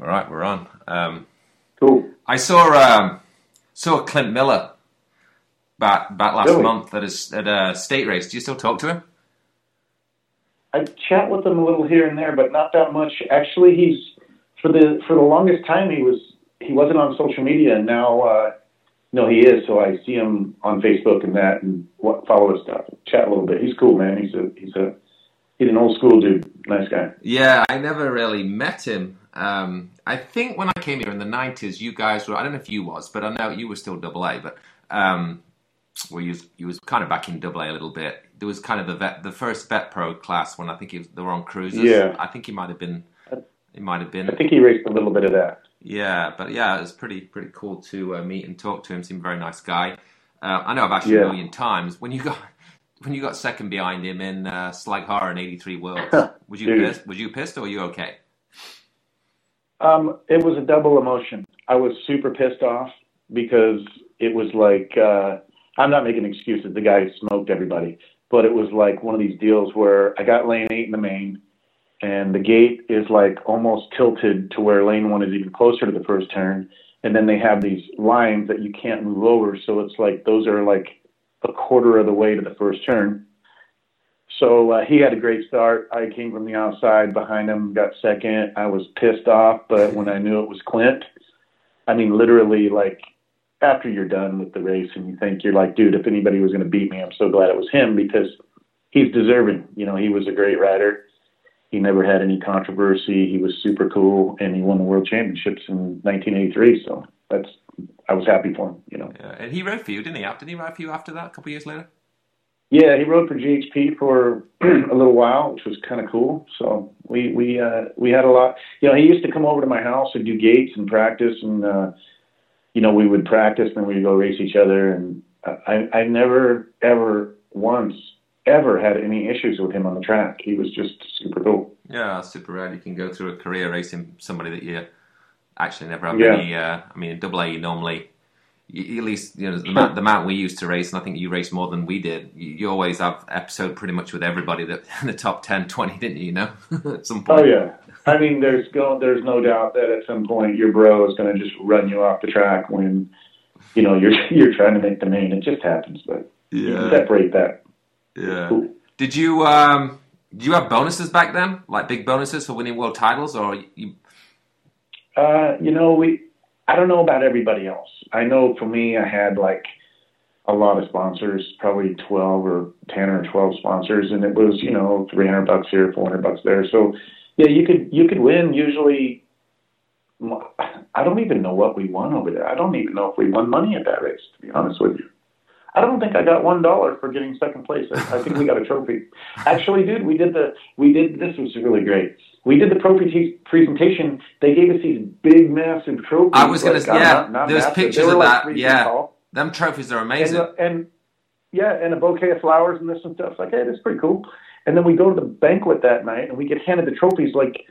All right, we're on. Um, Cool. I saw um, saw Clint Miller back back last Really? month at a at a state race. Do you still talk to him? I chat with him a little here and there, but not that much. Actually, he's for the for the longest time he was he wasn't on social media, and now uh, no, he is. So I see him on Facebook and that, and what, follow his stuff, chat a little bit. He's cool, man. He's a he's a he's an old school dude, nice guy. Yeah, I never really met him. Um, I think when I came here in the nineties, you guys were. I don't know if you was, but I know you were still double A. But um, well, you was, you was kind of back in double A a little bit. There was kind of the vet, the first vet pro class when I think it was, they were on cruises. Yeah. I think he might have been. It might have been. I think he raced a little bit of that. Yeah, but yeah, it was pretty pretty cool to uh, meet and talk to him. Seemed a very nice guy. Uh, I know I've asked you Yeah. a million times when you got when you got second behind him in uh, Slagharen in '83 World? Was you pissed? Was you pissed or were you okay? Um, it was a double emotion. I was super pissed off because it was like uh, I'm not making excuses. The guy smoked everybody, but it was like one of these deals where I got lane eight in the main, and the gate is like almost tilted to where lane one is even closer to the first turn, and then they have these lines that you can't move over. So it's like those are like a quarter of the way to the first turn. So uh, he had a great start. I came from the outside behind him, got second. I was pissed off, but when I knew it was Clint, I mean, literally, like after you're done with the race and you think you're like, dude, if anybody was going to beat me, I'm so glad it was him because he's deserving. You know, he was a great rider. He never had any controversy. He was super cool, and he won the world championships in 1983. So that's I was happy for him. You know. Yeah, and he rode for you, didn't he? Didn't he ride for you after that? A couple of years later. Yeah, he rode for GHP for a little while, which was kind of cool. So we we uh, we had a lot. You know, he used to come over to my house and do gates and practice, and uh, you know we would practice, and then we'd go race each other. And I I never ever once ever had any issues with him on the track. He was just super cool. Yeah, super rare. You can go through a career racing somebody that you actually never have Yeah. any. Uh, I mean, in double A, you normally, you, at least you know the amount, the amount we used to race, and I think you raced more than we did. You, you always have episode pretty much with everybody that in the top 10, 20, didn't you? You know, at some point. Oh yeah. I mean, there's go, there's no doubt that at some point your bro is going to just run you off the track when, you know, you're you're trying to make the main. It just happens, but you can Yeah, separate that. yeah. Cool. Did you um, Do you have bonuses back then, like big bonuses for winning world titles, or you? Uh, you know, we. I don't know about everybody else. I know for me, I had like a lot of sponsors, probably twelve or ten or twelve sponsors, and it was you know three hundred bucks here, four hundred bucks there. So yeah, you could you could win usually. I don't even know what we won over there. I don't even know if we won money at that race. To be honest with you, I don't think I got one dollar for getting second place. I, I think we got a trophy. Actually, dude, we did the we did this was really great. We did the trophy presentation. They gave us these big, massive trophies. I was gonna- like, yeah, not- not there's massive. pictures of like that, yeah. tall. Them trophies are And, amazing. uh, and yeah, and a bouquet of flowers and this and stuff. It's like, hey, that's pretty cool. And then we go to the banquet that night, and we get handed the trophies like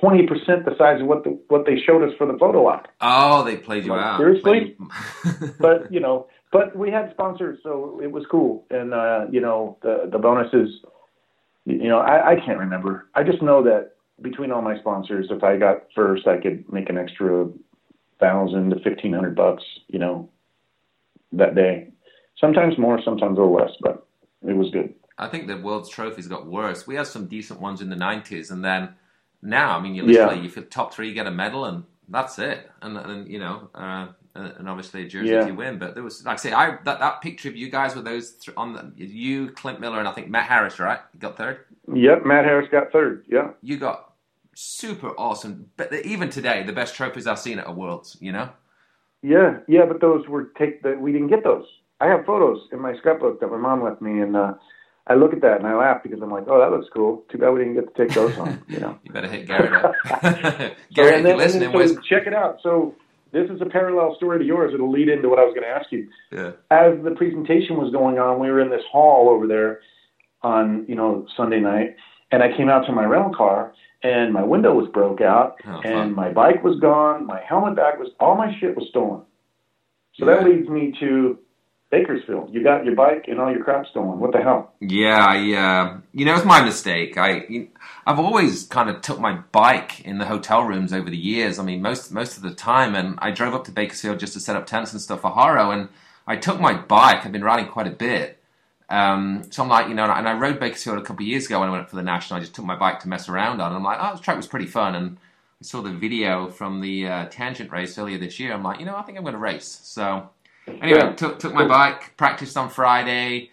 twenty percent the size of what the what they showed us for the photo op. oh, they played you Like, out. seriously? Played you- But you know, but we had sponsors, so it was cool. And uh, you know, the the bonuses. You know, I, I can't remember. I just know that between all my sponsors, if I got first, I could make an extra thousand to fifteen hundred bucks. You know, that day. Sometimes more, sometimes a little less, but it was good. I think the world's trophies got worse. We had some decent ones in the nineties, and then now, I mean, you Yeah. literally, if you're top three, you get a medal, and that's it. And and you know, uh, and obviously a jersey Yeah. you win. But there was, like I say, I that, that picture of you guys with those th- on the, you, Clint Miller, and I think Matt Harris, right? You got third. Yep, Matt Harris got third. Yeah. You got super awesome. But even today, the best trophies I've seen at a Worlds. You know. Yeah, yeah, but those were take that we didn't get those. I have photos in my scrapbook that my mom left me, and uh, I look at that and I laugh because I'm like, oh, that looks cool. Too bad we didn't get to take those home. You know. You better hit Garrett up. So, Garrett, and if then- you're and listening, so check it out. So this is a parallel story to yours. It'll lead into what I was going to ask you. yeah. As the presentation was going on, we were in this hall over there on you know Sunday night, and I came out to my rental car, and my window was broke out, Oh, and fun. my bike was gone, my helmet bag was, all my shit was stolen. So that leads me to Bakersfield. You got your bike and all your crap stolen. What the hell? Yeah, I, uh, you know, it's my mistake. I, I've always kind of took my bike in the hotel rooms over the years. I mean, most most of the time, and I drove up to Bakersfield just to set up tents and stuff for Haro, and I took my bike. I've been riding quite a bit. Um, so I'm like, you know, and I rode Bakersfield a couple of years ago when I went up for the national. I just took my bike to mess around on, and I'm like, oh, this track was pretty fun. And I saw the video from the uh, tangent race earlier this year. I'm like, you know, I think I'm going to race. So Anyway, yeah. took took my bike, practiced on Friday,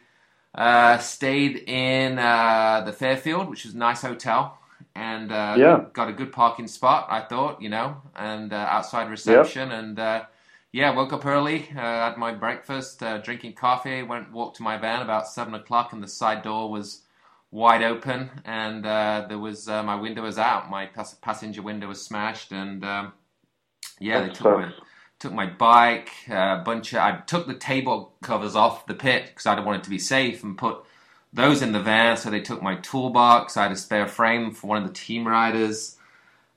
uh, stayed in uh, the Fairfield, which is a nice hotel, and uh, yeah. got a good parking spot. I thought, you know, and uh, outside reception, yep. and uh, yeah, woke up early, uh, had my breakfast, drinking coffee, went walked to my van about seven o'clock, and the side door was wide open, and there was my window was out, my passenger window was smashed, and um, yeah, That's they took my took my bike, a bunch of, I took the table covers off the pit because I wanted to be safe and put those in the van. So they took my toolbox. I had a spare frame for one of the team riders.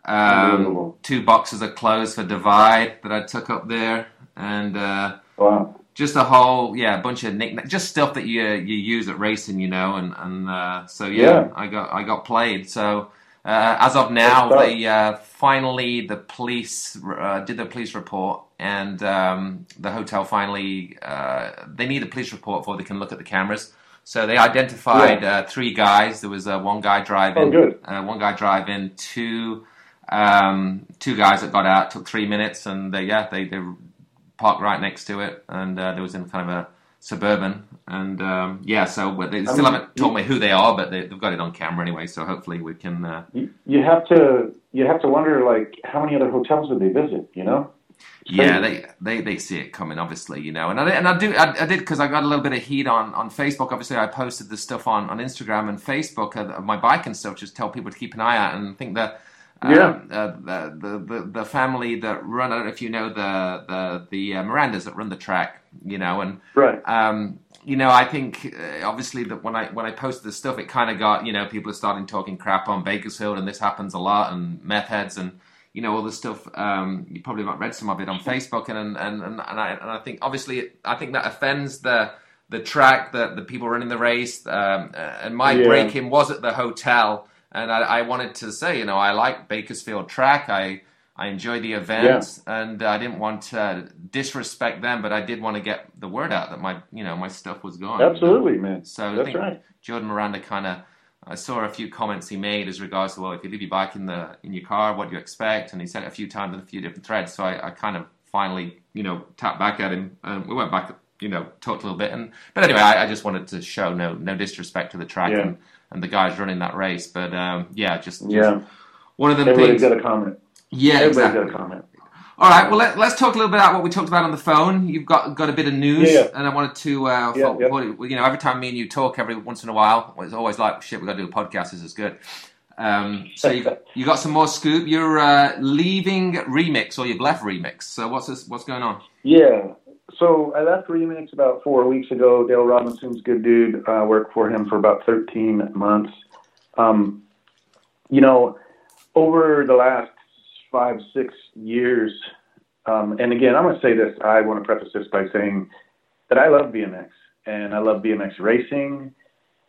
Um, two boxes of clothes for Divide that I took up there, and uh, wow. just a whole yeah a bunch of nick just stuff that you you use at racing, you know, and and uh, so yeah, yeah, I got I got played. So uh, as of now, they uh, finally the police uh, did the police report, and um, the hotel finally uh, they need a police report before they can look at the cameras. So they identified yeah. Uh, three guys. There was uh, one guy driving, oh, one guy driving, two um, two guys that got out. Took three minutes, and they, yeah, they they parked right next to it, and there was in kind of a suburban, and um, yeah, so they still I mean, haven't told me who they are, but they, have got it on camera anyway. So hopefully we can. Uh, you, you, have to you have to wonder like how many other hotels did they visit? You know. Yeah, they, they they see it coming, obviously, you know, and I and I do I, I did because I got a little bit of heat on, on Facebook. Obviously, I posted the stuff on, on Instagram and Facebook of, of my bike and stuff, just tell people to keep an eye out. And I think that yeah. Um, uh, the, the, the family that run. I don't know if you know the the the uh, Mirandas that run the track. You know, and right. Um, you know, I think uh, obviously that when I when I posted this stuff, it kind of got you know people are starting talking crap on Bakersfield, and this happens a lot, and meth heads, and you know all this stuff. Um, you probably might read some of it on Facebook, and and and and, I and I think obviously I think that offends the the track, that the people running the race, um, uh, and my yeah. break-in was at the hotel and I, I, wanted to say, you know, I like Bakersfield track. I I enjoy the event, yeah. and I didn't want to disrespect them, but I did want to get the word out that my you know my stuff was gone. Absolutely, man. So That's I think right. Jordan Miranda kind of. I saw a few comments he made as regards to well, if you leave your bike in the in your car, what do you expect? And he said it a few times in a few different threads. So I, I kind of finally, you know, tapped back at him, and we went back, you know, talked a little bit. And but anyway, I, I just wanted to show no no disrespect to the track yeah. and and the guys running that race. But um, yeah, just, just, yeah, one of them Everybody's things. got a comment. Yeah, Everybody's exactly. comment. All right, well let, us talk a little bit about what we talked about on the phone. You've got got a bit of news, yeah, yeah. and I wanted to, uh, yeah, you know, every time me and you talk, every once in a while, it's always like, shit, we got to do a podcast. This is good. Um, so you got, you got some more scoop. You're uh, leaving Remix, or you've left Remix. So what's this? What's going on? Yeah, so I left Remix about four weeks ago. Dale Robinson's a good dude. I uh, worked for him for about 13 months. Um, you know, over the last five, six years, um, and again, I'm going to say this. I want to preface this by saying that I love BMX and I love BMX racing.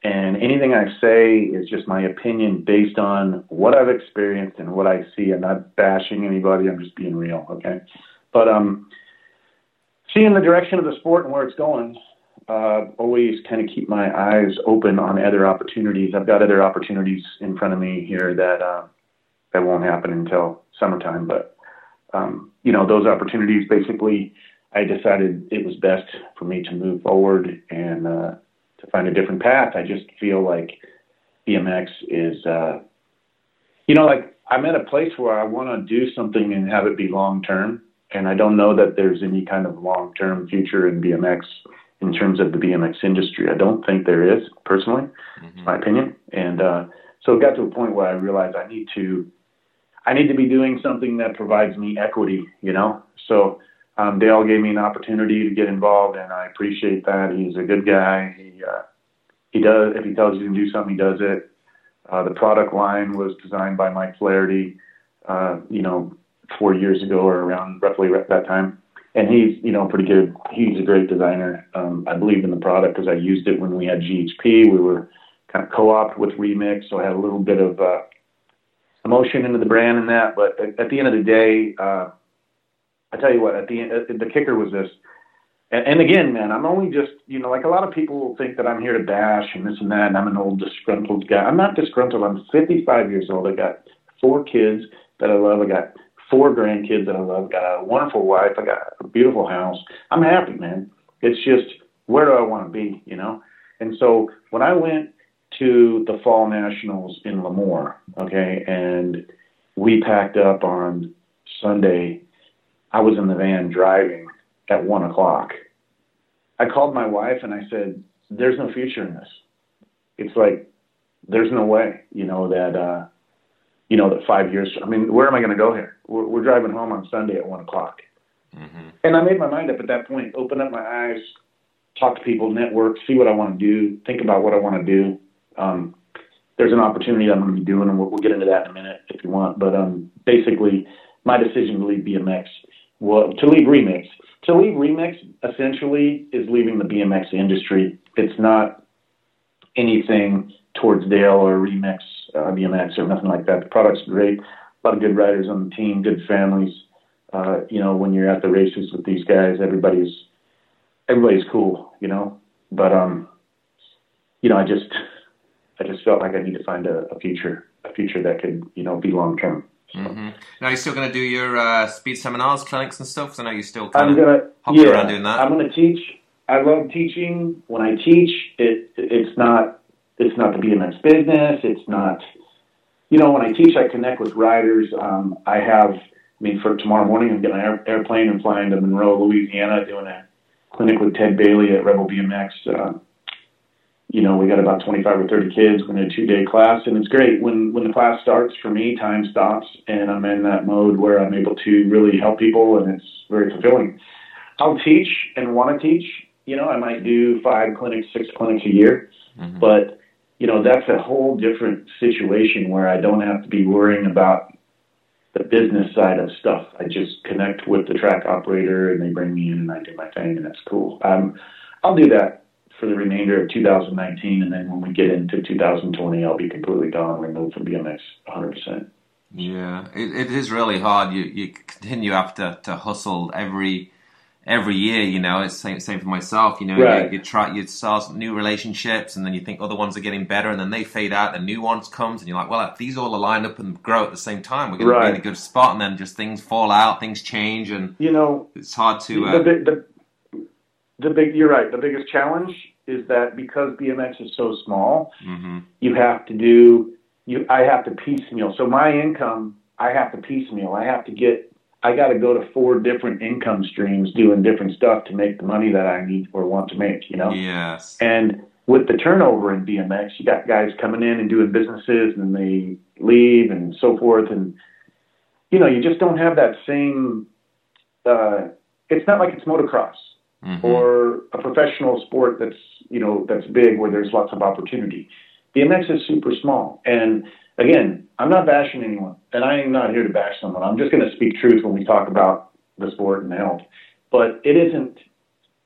And anything I say is just my opinion based on what I've experienced and what I see. I'm not bashing anybody. I'm just being real. Okay. But, um, seeing the direction of the sport and where it's going, uh, always kind of keep my eyes open on other opportunities. I've got other opportunities in front of me here that uh, that won't happen until summertime. But um, you know, those opportunities basically, I decided it was best for me to move forward and uh, to find a different path. I just feel like BMX is, uh, you know, like I'm at a place where I want to do something and have it be long term. And I don't know that there's any kind of long term future in BMX in terms of the BMX industry. I don't think there is, personally, mm-hmm. my opinion. And uh, so it got to a point where I realized I need to, I need to be doing something that provides me equity, you know. So um, Dale gave me an opportunity to get involved, and I appreciate that. He's a good guy. He uh, he does if he tells you to do something, he does it. Uh, the product line was designed by Mike Flaherty, uh, you know, four years ago or around roughly that time and he's you know pretty good. He's a great designer. Um, I believe in the product because I used it when we had GHP. We were kind of co-opted with Remix, so I had a little bit of uh, emotion into the brand and that. But at, at the end of the day, uh, I tell you what, at the end, the kicker was this. And, and again, man, I'm only just you know like a lot of people think that I'm here to bash and this and that, and I'm an old disgruntled guy. I'm not disgruntled. I'm 55 years old. I got four kids that I love. I got four grandkids that I love. I got a wonderful wife. I got a beautiful house. I'm happy, man. It's just where do I want to be, you know? And so when I went to the Fall Nationals in Lemoore, okay, and we packed up on Sunday, I was in the van driving at one o'clock. I called my wife and I said, "There's no future in this. It's like there's no way, you know, that." uh you know, that five years. I mean, where am I going to go here? We're, we're driving home on Sunday at one o'clock, mm-hmm. and I made my mind up at that point. Open up my eyes, talk to people, network, see what I want to do, think about what I want to do. Um, there's an opportunity I'm going to be doing, and we'll, we'll get into that in a minute if you want. But um, basically, my decision to leave BMX, well, to leave Remix, to leave Remix essentially is leaving the BMX industry. It's not anything towards Dale or Remix, uh, BMX or nothing like that. The product's great. A lot of good riders on the team, good families. Uh, you know, when you're at the races with these guys, everybody's everybody's cool, you know. But um, you know, I just I just felt like I need to find a, a future, a future that could, you know, be long term. So. Mm-hmm. Now you're still going to do your uh, speed seminars, clinics, and stuff. Because I know you're still kind I'm gonna, of hopping yeah, around doing that. I'm going to teach. I love teaching. When I teach, it it's not it's not the BMX business. It's not, you know, when I teach, I connect with riders. Um, I have, I mean, for tomorrow morning, I'm getting an air, airplane and flying to Monroe, Louisiana, doing a clinic with Ted Bailey at Rebel BMX. Uh, you know, we got about 25 or 30 kids. We're in a two day class, and it's great. When when the class starts, for me, time stops, and I'm in that mode where I'm able to really help people, and it's very fulfilling. I'll teach and want to teach. You know, I might do five clinics, six clinics a year, mm-hmm. but you know, that's a whole different situation where I don't have to be worrying about the business side of stuff. I just connect with the track operator and they bring me in and I do my thing and that's cool. Um, I'll do that for the remainder of 2019 and then when we get into 2020, I'll be completely gone, removed from BMX 100%. Yeah, it, it is really hard. You you continue after to hustle every every year, you know, it's same same for myself. You know, right. you, you, try you start new relationships, and then you think other ones are getting better, and then they fade out, and new ones comes, and you're like, well, if these all align up and grow at the same time, we're going right. to be in a good spot, and then just things fall out, things change, and you know, it's hard to. Uh, the, the, the big, you're right. The biggest challenge is that because BMX is so small, mm-hmm. you have to do you. I have to piecemeal. So my income, I have to piecemeal. I have to get I got to go to four different income streams doing different stuff to make the money that I need or want to make, you know? Yes. And with the turnover in BMX, you got guys coming in and doing businesses and they leave and so forth. And, you know, you just don't have that same, uh, it's not like it's motocross mm-hmm. or a professional sport that's, you know, that's big where there's lots of opportunity. BMX is super small. And, again, I'm not bashing anyone, and I am not here to bash someone. I'm just going to speak truth when we talk about the sport and health. But it isn't.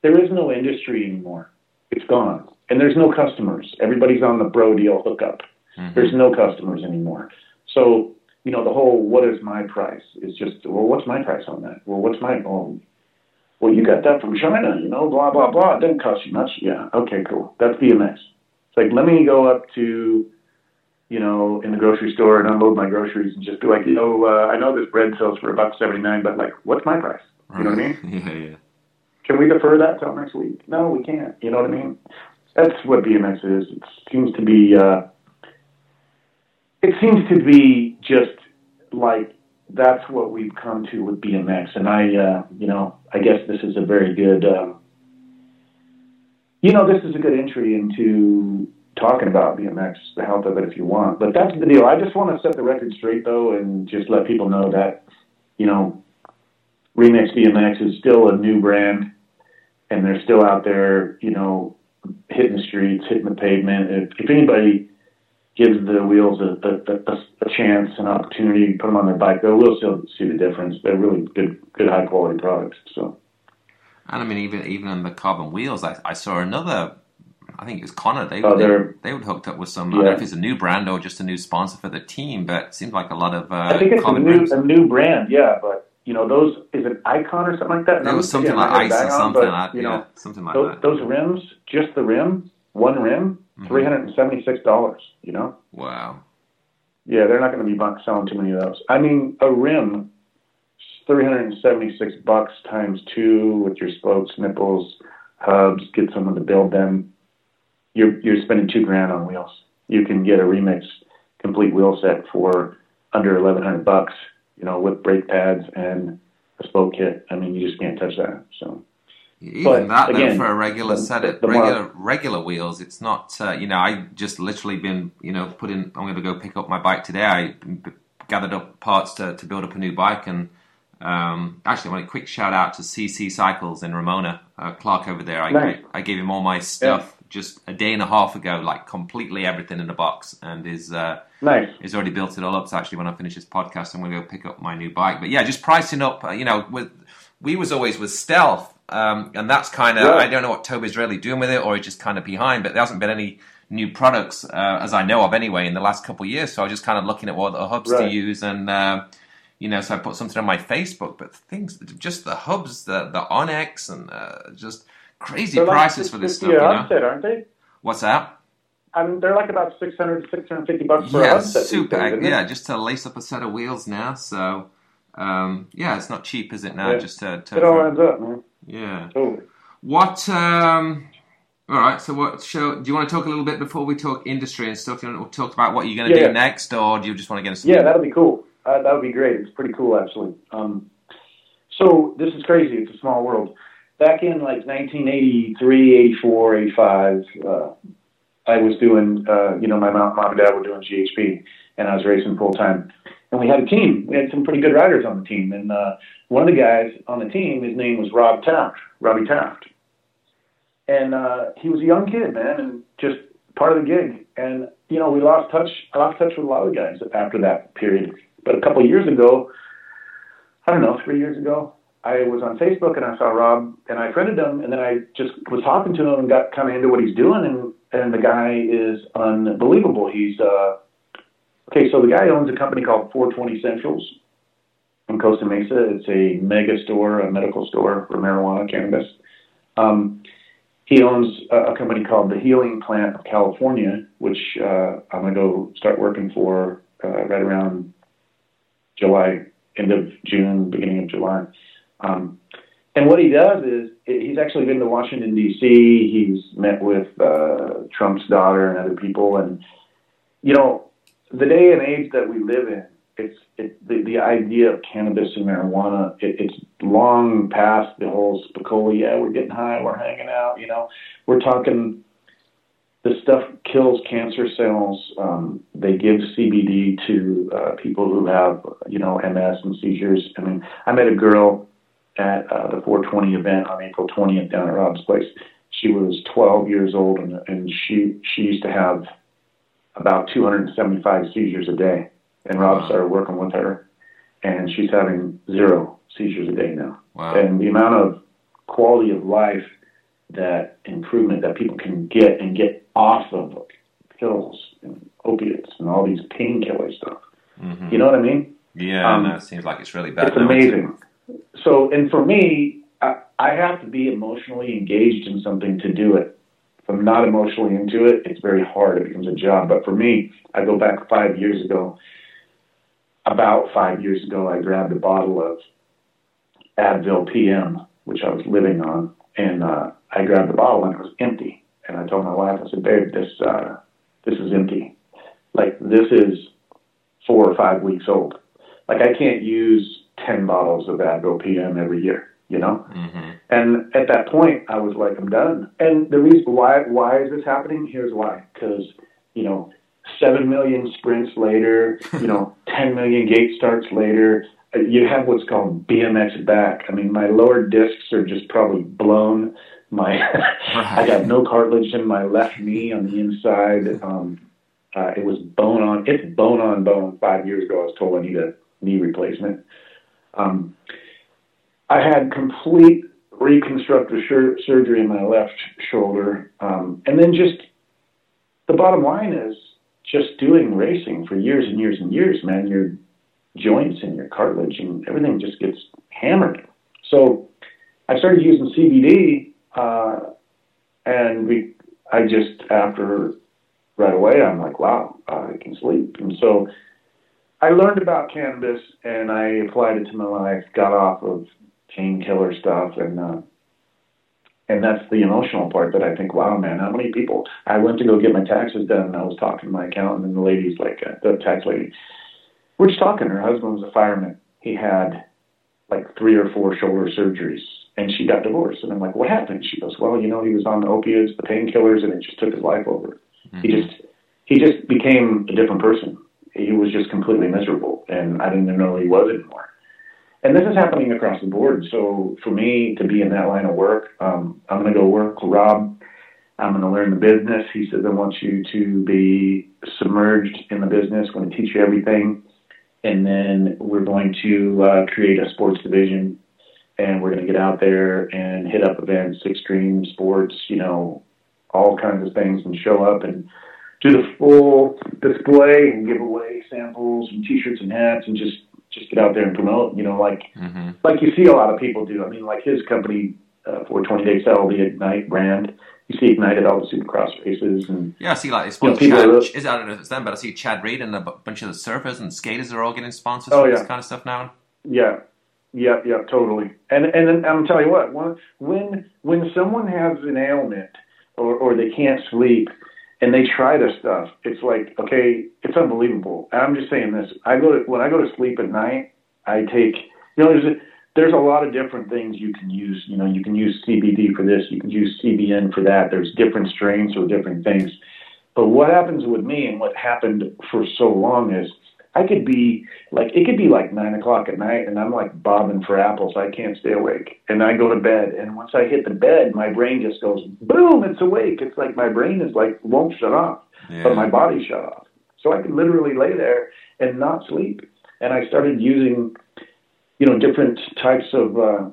There is no industry anymore. It's gone, and there's no customers. Everybody's on the bro deal hookup. Mm-hmm. There's no customers anymore. So you know the whole "what is my price?" is just well, what's my price on that? Well, what's my oh, well, you got that from China, you know, blah blah blah. It didn't cost you much. Yeah, okay, cool. That's BMX. It's like let me go up to you know, in the grocery store and unload my groceries and just be like, you know, uh, I know this bread sells for a buck seventy nine, but like, what's my price? You know what I mean? yeah, yeah. Can we defer that till next week? No, we can't. You know what I mean? That's what BMX is. It seems to be. Uh, it seems to be just like that's what we've come to with BMX, and I, uh, you know, I guess this is a very good. Um, you know, this is a good entry into talking about BMX, the health of it if you want. But that's the deal. I just want to set the record straight though, and just let people know that, you know, Remix BMX is still a new brand, and they're still out there, you know, hitting the streets, hitting the pavement. If, if anybody gives the wheels a, a, a, chance, an opportunity, to put them on their bike, they will still see the difference. They're really good, good, high quality products. So. And I mean, even even on the carbon wheels, I, I saw another. I think it was Connor. They Oh, they, they're- would hooked up with some. I don't know if it's a new brand or just a new sponsor for the team, but it seemed like a lot of uh, I think it's a new a new brand, yeah. But you know, those is it Icon or something like that? It was something like ice or on, something. but, you yeah, know, something like those, that. those rims, just the rim, one rim, Mhm. three hundred and seventy six dollars. You know, Wow. yeah, they're not going to be selling too many of those. I mean, a rim, three hundred and seventy six bucks times two with your spokes, nipples, hubs. Get someone to build them. You're you're spending two grand on wheels. You can get a remix complete wheel set for under eleven hundred bucks. You know, with brake pads and a spoke kit. I mean, you just can't touch that. So. Even But, that though, for a regular set of the regular regular wheels, it's not. Uh, you know, I just literally been you know put in. I'm going to go pick up my bike today. I b- gathered up parts to, to build up a new bike, and um, actually, I want a quick shout out to CC Cycles in Ramona, uh, Clark over there. I, Nice. I gave him all my stuff just a day and a half ago, like completely everything in a box, and is. Uh, Nice. He's already built it all up. So actually, when I finish this podcast, I'm going to go pick up my new bike. But yeah, just pricing up. uh, You know, with we was always with Stealth, um, and that's kind of Yeah. I don't know what Toby's really doing with it, or he's just kind of behind. But there hasn't been any new products uh, as I know of anyway in the last couple of years. So I was just kind of looking at what the hubs to use, and uh, you know, so I put something on my Facebook. But things, just the hubs, the the Onyx, and uh, just crazy They're like prices for this stuff. 650 You a know, set, aren't they? what's that? I mean, they're like about 600 650 bucks for a yeah, hub set. these super. days, isn't it? yeah, just to lace up a set of wheels now. So, um, yeah, it's not cheap, is it? Now, Yeah. just to, to It all for- ends up, man. Yeah. Totally. What? Um, all right. So, what show? Do you want to talk a little bit before we talk industry and stuff? You want to talk about what you're going to Yeah, do yeah. next, or do you just want to get us? Yeah, that'll be cool. Uh, that would be great. It's pretty cool, actually. Um, so this is crazy. It's a small world. Back in like 1983, 84, 85, uh, I was doing, uh, you know, my mom, mom and dad were doing GHP, and I was racing full time. And we had a team. We had some pretty good riders on the team. And uh, one of the guys on the team, his name was Rob Taft, Robbie Taft. And uh, he was a young kid, man, and just part of the gig. And you know, we lost touch. I lost touch with a lot of the guys after that period. But a couple of years ago, I don't know, three years ago, I was on Facebook and I saw Rob and I friended him, and then I just was talking to him and got kind of into what he's doing, and and the guy is unbelievable. He's uh, okay. So the guy owns a company called 420 Centrals in Costa Mesa. It's a mega store, a medical store for marijuana, cannabis. Um, he owns a, a company called the Healing Plant of California, which uh, I'm gonna go start working for uh, right around July, end of June, beginning of July. Um, and what he does is he's actually been to Washington D.C. He's met with uh, Trump's daughter and other people, and you know, the day and age that we live in, it's it, the the idea of cannabis and marijuana. It, it's long past the whole Spicoli. Yeah, we're getting high, we're hanging out. You know, we're talking. The stuff kills cancer cells. Um, they give CBD to uh, people who have, you know, MS and seizures. I mean, I met a girl at uh, the 420 event on April 20th down at Rob's place. She was 12 years old, and, and she she used to have about 275 seizures a day. And Rob Wow. started working with her, and she's having zero seizures a day now. Wow. And the amount of quality of life that improvement that people can get and get off of pills and opiates and all these painkiller stuff. Mhm. You know what I mean? Yeah, um, no, it seems like it's really bad. it's amazing. So, and for me, I, I have to be emotionally engaged in something to do it. I'm not emotionally into it, it's very hard. It becomes a job. But for me, I go back five years ago. About five years ago, I grabbed a bottle of Advil PM, which I was living on, and uh, I grabbed the bottle and it was empty. And I told my wife, I said, "Babe, this uh, this is empty. Like this is four or five weeks old. Like I can't use ten bottles of Advil PM every year, you know." Mhm. And at that point, I was like, I'm done. And the reason why why is this happening? Here's why. Because you know, seven million sprints later, you know, ten million gate starts later, you have what's called BMX back. I mean, my lower discs are just probably blown. My I got no cartilage in my left knee on the inside. Um, uh, it was bone on. It's bone on bone. Five years ago, I was told I need a knee replacement. Um, I had complete reconstructive sur- surgery in my left shoulder, um, and then just the bottom line is just doing racing for years and years and years, man. Your joints and your cartilage and everything just gets hammered. So I started using CBD, uh, and we, I just after right away, I'm like, wow, I can sleep. And so I learned about cannabis and I applied it to my life, got off of painkiller stuff and, uh, and that's the emotional part that I think, wow, man, how many people? I went to go get my taxes done, and I was talking to my accountant, and the lady's like, uh, the tax lady, we're just talking. Her husband was a fireman. He had like three or four shoulder surgeries, and she got divorced. And I'm like, what happened? She goes, well, you know, he was on the opiates, the painkillers, and it just took his life over. Mm-hmm. He just he just became a different person. He was just completely miserable, and I didn't even know he was anymore. And this is happening across the board. So for me to be in that line of work, um, I'm going to go work with Rob. I'm going to learn the business. He says, I want you to be submerged in the business. I'm going to teach you everything. And then we're going to uh, create a sports division and we're going to get out there and hit up events, extreme sports, you know, all kinds of things and show up and do the full display and give away samples and t-shirts and hats and just just get out there and promote. You know, like mm-hmm. like you see a lot of people do. I mean, like his company, uh, 420 Day Sell, the Ignite brand. You see Ignite at all the Supercross races, and yeah, I see like it's you know, Chad, is I don't know if it's them, but I see Chad Reed and a bunch of the surfers and skaters are all getting sponsors oh, for yeah. this kind of stuff now. Yeah, yeah, yeah, totally. And and I'm telling you what, when when when someone has an ailment or or they can't sleep and they try this stuff, it's like, okay, it's unbelievable. And I'm just saying this. I go to, when I go to sleep at night, I take, you know, there's a, there's a lot of different things you can use. You know, you can use CBD for this, you can use CBN for that. There's different strains for different things. But what happens with me and what happened for so long is I could be like it could be like nine o'clock at night and I'm like bobbing for apples. I can't stay awake. And I go to bed and once I hit the bed my brain just goes boom, it's awake. It's like my brain is like won't shut off. Yeah. But my body shut off. So I could literally lay there and not sleep. And I started using, you know, different types of uh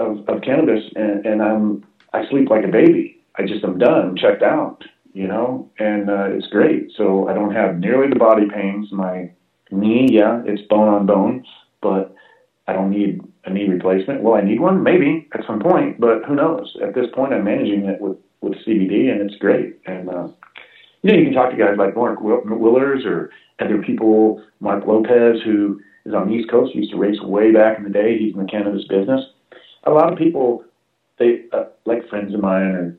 of, of cannabis and, and I'm I sleep like a baby. I just am done, checked out, you know, and uh, it's great. So I don't have nearly the body pains. My Knee, yeah, it's bone on bone, but I don't need a knee replacement. Well, I need one? Maybe at some point, but who knows? At this point, I'm managing it with, with CBD, and it's great. And, uh, you know, you can talk to guys like Mark Willers or other people, Mark Lopez, who is on the East Coast, he used to race way back in the day. He's in the cannabis business. A lot of people, they, uh, like friends of mine, and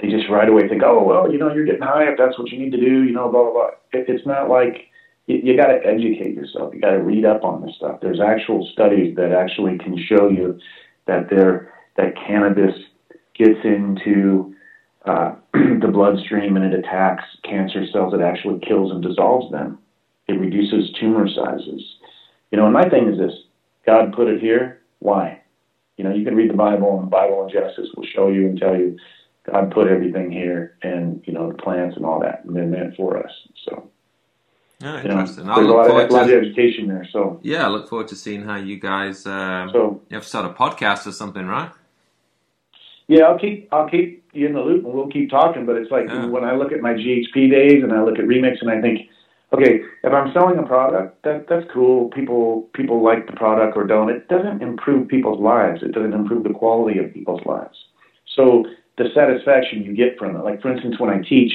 they just right away think, oh, well, you know, you're getting high if that's what you need to do, you know, blah, blah, blah. It, it's not like, you, you got to educate yourself. You got to read up on this stuff. There's actual studies that actually can show you that there that cannabis gets into uh, the bloodstream and it attacks cancer cells. It actually kills and dissolves them. It reduces tumor sizes. You know, and my thing is this: God put it here. Why? You know, you can read the Bible, and the Bible in Genesis will show you and tell you God put everything here, and you know, the plants and all that, and they're meant for us. So. Yeah, interesting. You know, there's a lot, of, a lot of education there. So yeah, I look forward to seeing how you guys. Um, so you have to start a podcast or something, right? Yeah, I'll keep I'll keep you in the loop, and we'll keep talking. But it's like yeah. when I look at my GHP days, and I look at Remix, and I think, okay, if I'm selling a product, that that's cool. People people like the product or don't. It doesn't improve people's lives. It doesn't improve the quality of people's lives. So the satisfaction you get from it, like for instance, when I teach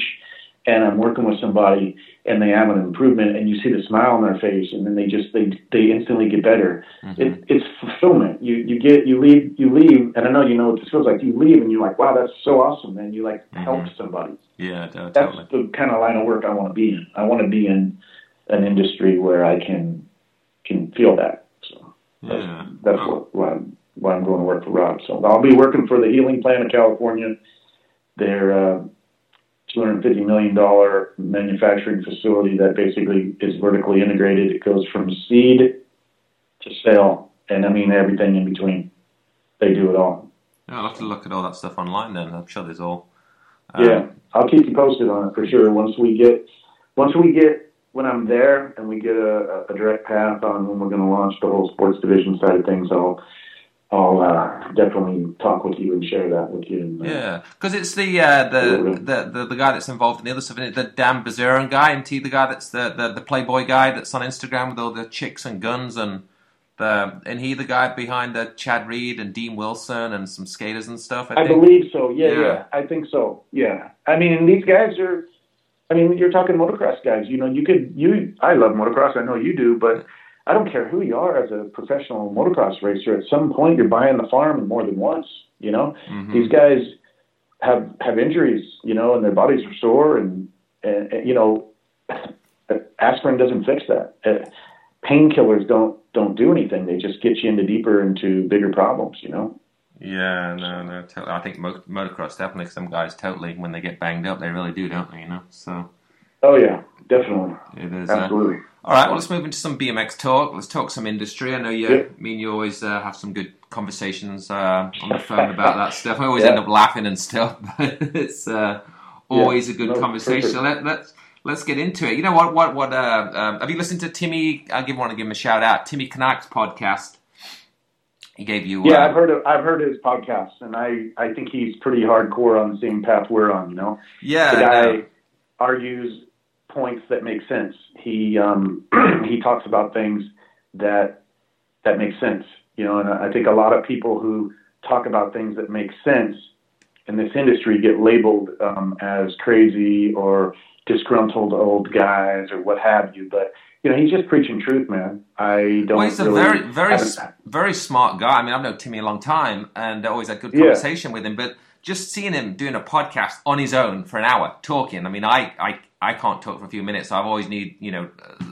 and I'm working with somebody and they have an improvement and you see the smile on their face and then they just they they instantly get better. Mm-hmm. It, it's fulfillment. You you get you leave you leave and I know you know what this feels like. You leave and you're like, wow, that's so awesome. And you like mm-hmm. help somebody. Yeah, totally. That's the kind of line of work I want to be in. I want to be in an industry where I can can feel that. So that's, yeah. that's oh. what why I'm, why I'm going to work for Rob. So I'll be working for the Healing Plant of California. They're uh, $250 million manufacturing facility that basically is vertically integrated. It goes from seed to sale, and I mean everything in between. They do it all. Yeah, I'll have to look at all that stuff online then. I'm sure there's all. Um, yeah, I'll keep you posted on it for sure. Once we get, once we get, when I'm there and we get a, a direct path on when we're going to launch the whole sports division side of things, I'll I'll uh, definitely talk with you and share that with you. And, uh, yeah, because it's the, uh, the, the, the the guy that's involved in the other stuff. The Dan Bilzerian guy, and he the guy that's the, the, the Playboy guy that's on Instagram with all the chicks and guns, and the and he the guy behind the Chad Reed and Dean Wilson and some skaters and stuff. I, I believe so. Yeah, yeah, yeah, I think so. Yeah, I mean, these guys are. I mean, you're talking motocross guys. You know, you could you. I love motocross. I know you do, but I don't care who you are as a professional motocross racer. At some point, you're buying the farm more than once. You know, mm-hmm. these guys have have injuries. You know, and their bodies are sore, and, and, and you know, aspirin doesn't fix that. Uh, painkillers don't don't do anything. They just get you into deeper into bigger problems. You know. Yeah, no, no. Totally. I think motocross definitely. Some guys totally when they get banged up, they really do, don't they? You know. So. Oh yeah, definitely. It is uh, absolutely. Uh, all right, well, let's move into some BMX talk. Let's talk some industry. I know you, yeah. me and you always uh, have some good conversations uh, on the phone about that stuff. I always yeah. end up laughing and stuff, but it's uh, always yeah. a good no, conversation. So let, let's, let's get into it. You know what? What? What? Uh, um, have you listened to Timmy? I give want to give him a shout out. Timmy Knak's podcast. He gave you. Yeah, uh, I've heard. Of, I've heard his podcast, and I I think he's pretty hardcore on the same path we're on. You know. Yeah. The guy no. argues points that make sense. He um, he talks about things that that make sense. You know, and I think a lot of people who talk about things that make sense in this industry get labeled um, as crazy or disgruntled old guys or what have you. But you know, he's just preaching truth, man. I don't. Well, he's really, a very, very, very smart guy. I mean, I've known Timmy a long time, and always had good conversation yeah. with him. But just seeing him doing a podcast on his own for an hour talking, I mean, I, I I can't talk for a few minutes. So I've always need, you know,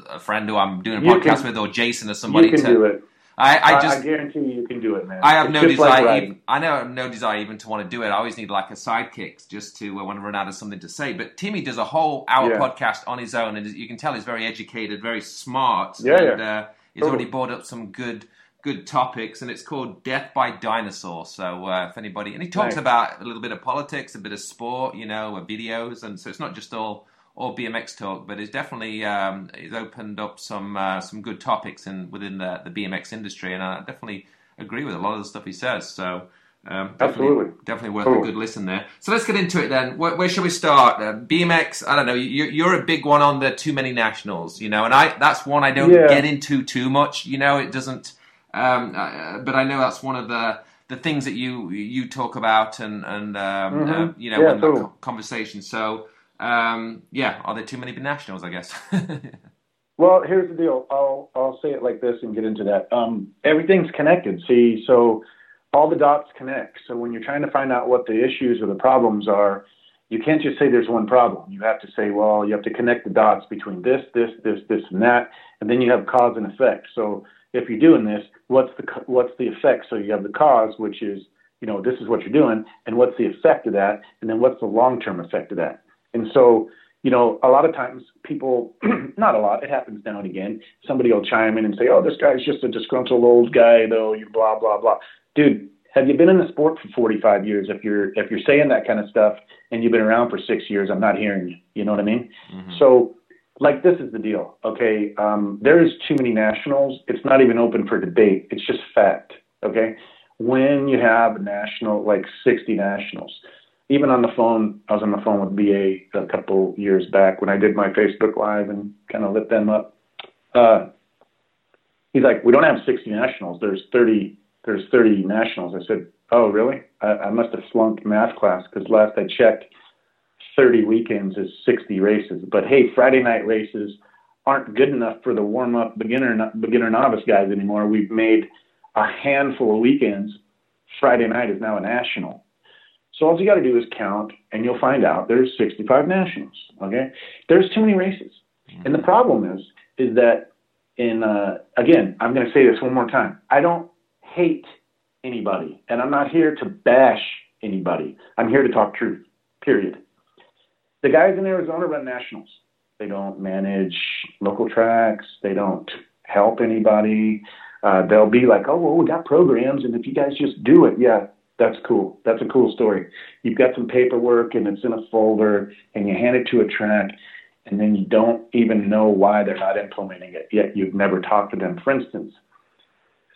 a friend who I'm doing a you podcast can, with, or Jason or somebody. You can to, do it. I, I just I guarantee you, you can do it, man. I have it's no desire. Like even, I know no desire even to want to do it. I always need like a sidekick just to uh, want to run out of something to say. But Timmy does a whole hour yeah. podcast on his own, and you can tell he's very educated, very smart. Yeah, and, yeah. Uh, he's totally. already brought up some good good topics, and it's called Death by Dinosaur. So uh, if anybody, and he talks nice. about a little bit of politics, a bit of sport, you know, uh, videos, and so it's not just all or BMX talk, but it's definitely um, it's opened up some uh, some good topics in within the, the BMX industry, and I definitely agree with a lot of the stuff he says. So. Um, definitely, Absolutely. Definitely worth cool. a good listen there. So let's get into it then. Where, where shall we start? Uh, BMX, I don't know. You, you're a big one on the too many nationals, you know, and I that's one I don't yeah. get into too much. You know, it doesn't. Um, uh, but I know that's one of the the things that you you talk about and and um, mm-hmm. uh, you know yeah, in cool. conversation. So um, yeah, are there too many nationals? I guess. well, here's the deal. I'll I'll say it like this and get into that. Um, everything's connected. See, so all the dots connect. So when you're trying to find out what the issues or the problems are, you can't just say there's one problem. You have to say, well, you have to connect the dots between this, this, this, this, and that, and then you have cause and effect. So if you're doing this, what's the what's the effect? So you have the cause, which is you know this is what you're doing, and what's the effect of that, and then what's the long term effect of that? And so, you know, a lot of times people, not a lot, it happens now and again, somebody will chime in and say, oh, this guy's just a disgruntled old guy, though, you blah, blah, blah. Dude, have you been in the sport for 45 years? If you're, if you're saying that kind of stuff and you've been around for six years, I'm not hearing you. You know what I mean? Mm-hmm. So, like, this is the deal, okay? Um, there is too many nationals. It's not even open for debate. It's just fact, okay? When you have a national, like 60 nationals, even on the phone, I was on the phone with BA a couple years back when I did my Facebook Live and kind of lit them up. Uh, he's like, we don't have 60 nationals. There's 30. There's 30 nationals. I said, oh really? I, I must have flunked math class because last I checked, 30 weekends is 60 races. But hey, Friday night races aren't good enough for the warm up beginner beginner novice guys anymore. We've made a handful of weekends. Friday night is now a national. So all you got to do is count, and you'll find out there's 65 nationals. Okay, there's too many races, mm-hmm. and the problem is, is that in uh, again, I'm going to say this one more time. I don't hate anybody, and I'm not here to bash anybody. I'm here to talk truth. Period. The guys in Arizona run nationals. They don't manage local tracks. They don't help anybody. Uh, they'll be like, oh, well, we got programs, and if you guys just do it, yeah, that's cool. That's a cool story. You've got some paperwork and it's in a folder and you hand it to a track and then you don't even know why they're not implementing it yet you've never talked to them. For instance,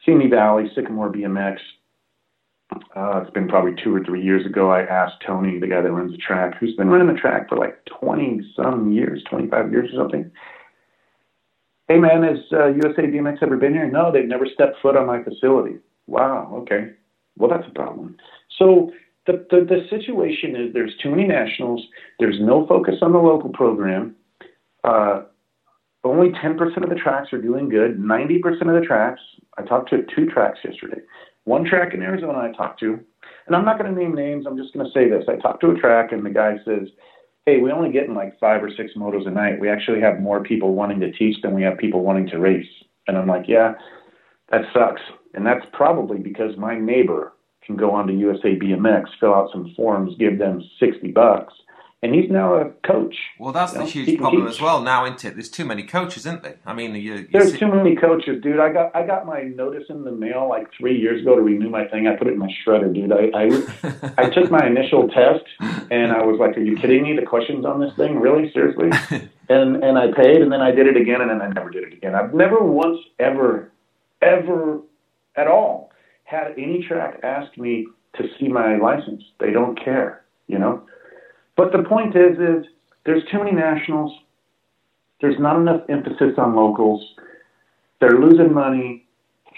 Simi Valley, Sycamore BMX, uh, it's been probably two or three years ago. I asked Tony, the guy that runs the track, who's been running the track for like 20 some years, 25 years or something. Hey man, has uh, USA BMX ever been here? No, they've never stepped foot on my facility. Wow, okay. Well, that's a problem. So the, the, the situation is there's too many nationals. There's no focus on the local program. Uh, only 10% of the tracks are doing good. 90% of the tracks, I talked to two tracks yesterday. One track in Arizona I talked to, and I'm not going to name names. I'm just going to say this. I talked to a track, and the guy says, hey, we only get in like five or six motos a night. We actually have more people wanting to teach than we have people wanting to race. And I'm like, yeah, that sucks. And that's probably because my neighbor can go onto USA BMX, fill out some forms, give them 60 bucks, and he's now a coach. Well, that's you the huge problem teach. as well now, isn't it? There's too many coaches, isn't there? I mean, you, you there's see- too many coaches, dude. I got I got my notice in the mail like three years ago to renew my thing. I put it in my shredder, dude. I I, I took my initial test, and I was like, "Are you kidding me? The questions on this thing, really, seriously?" and and I paid, and then I did it again, and then I never did it again. I've never once ever, ever, at all had any track ask me to see my license. They don't care, you know. But the point is, is there's too many nationals. There's not enough emphasis on locals. They're losing money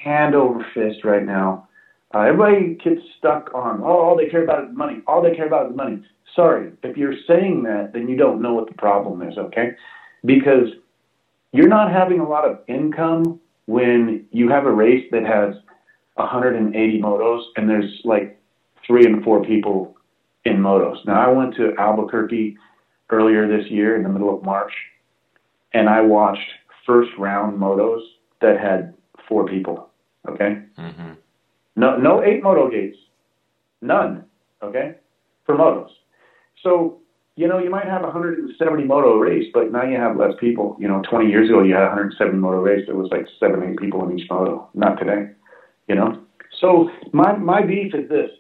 hand over fist right now. Uh, everybody gets stuck on, oh, all they care about is money. All they care about is money. Sorry, if you're saying that, then you don't know what the problem is, okay? Because you're not having a lot of income when you have a race that has 180 motos and there's like three and four people in motos. Now, I went to Albuquerque earlier this year in the middle of March, and I watched first round motos that had four people. Okay. Mm-hmm. No, no eight moto gates, none. Okay, for motos. So you know you might have a 170 moto race, but now you have less people. You know, 20 years ago you had a 170 moto race. There was like seven, eight people in each moto. Not today. You know. So my my beef is this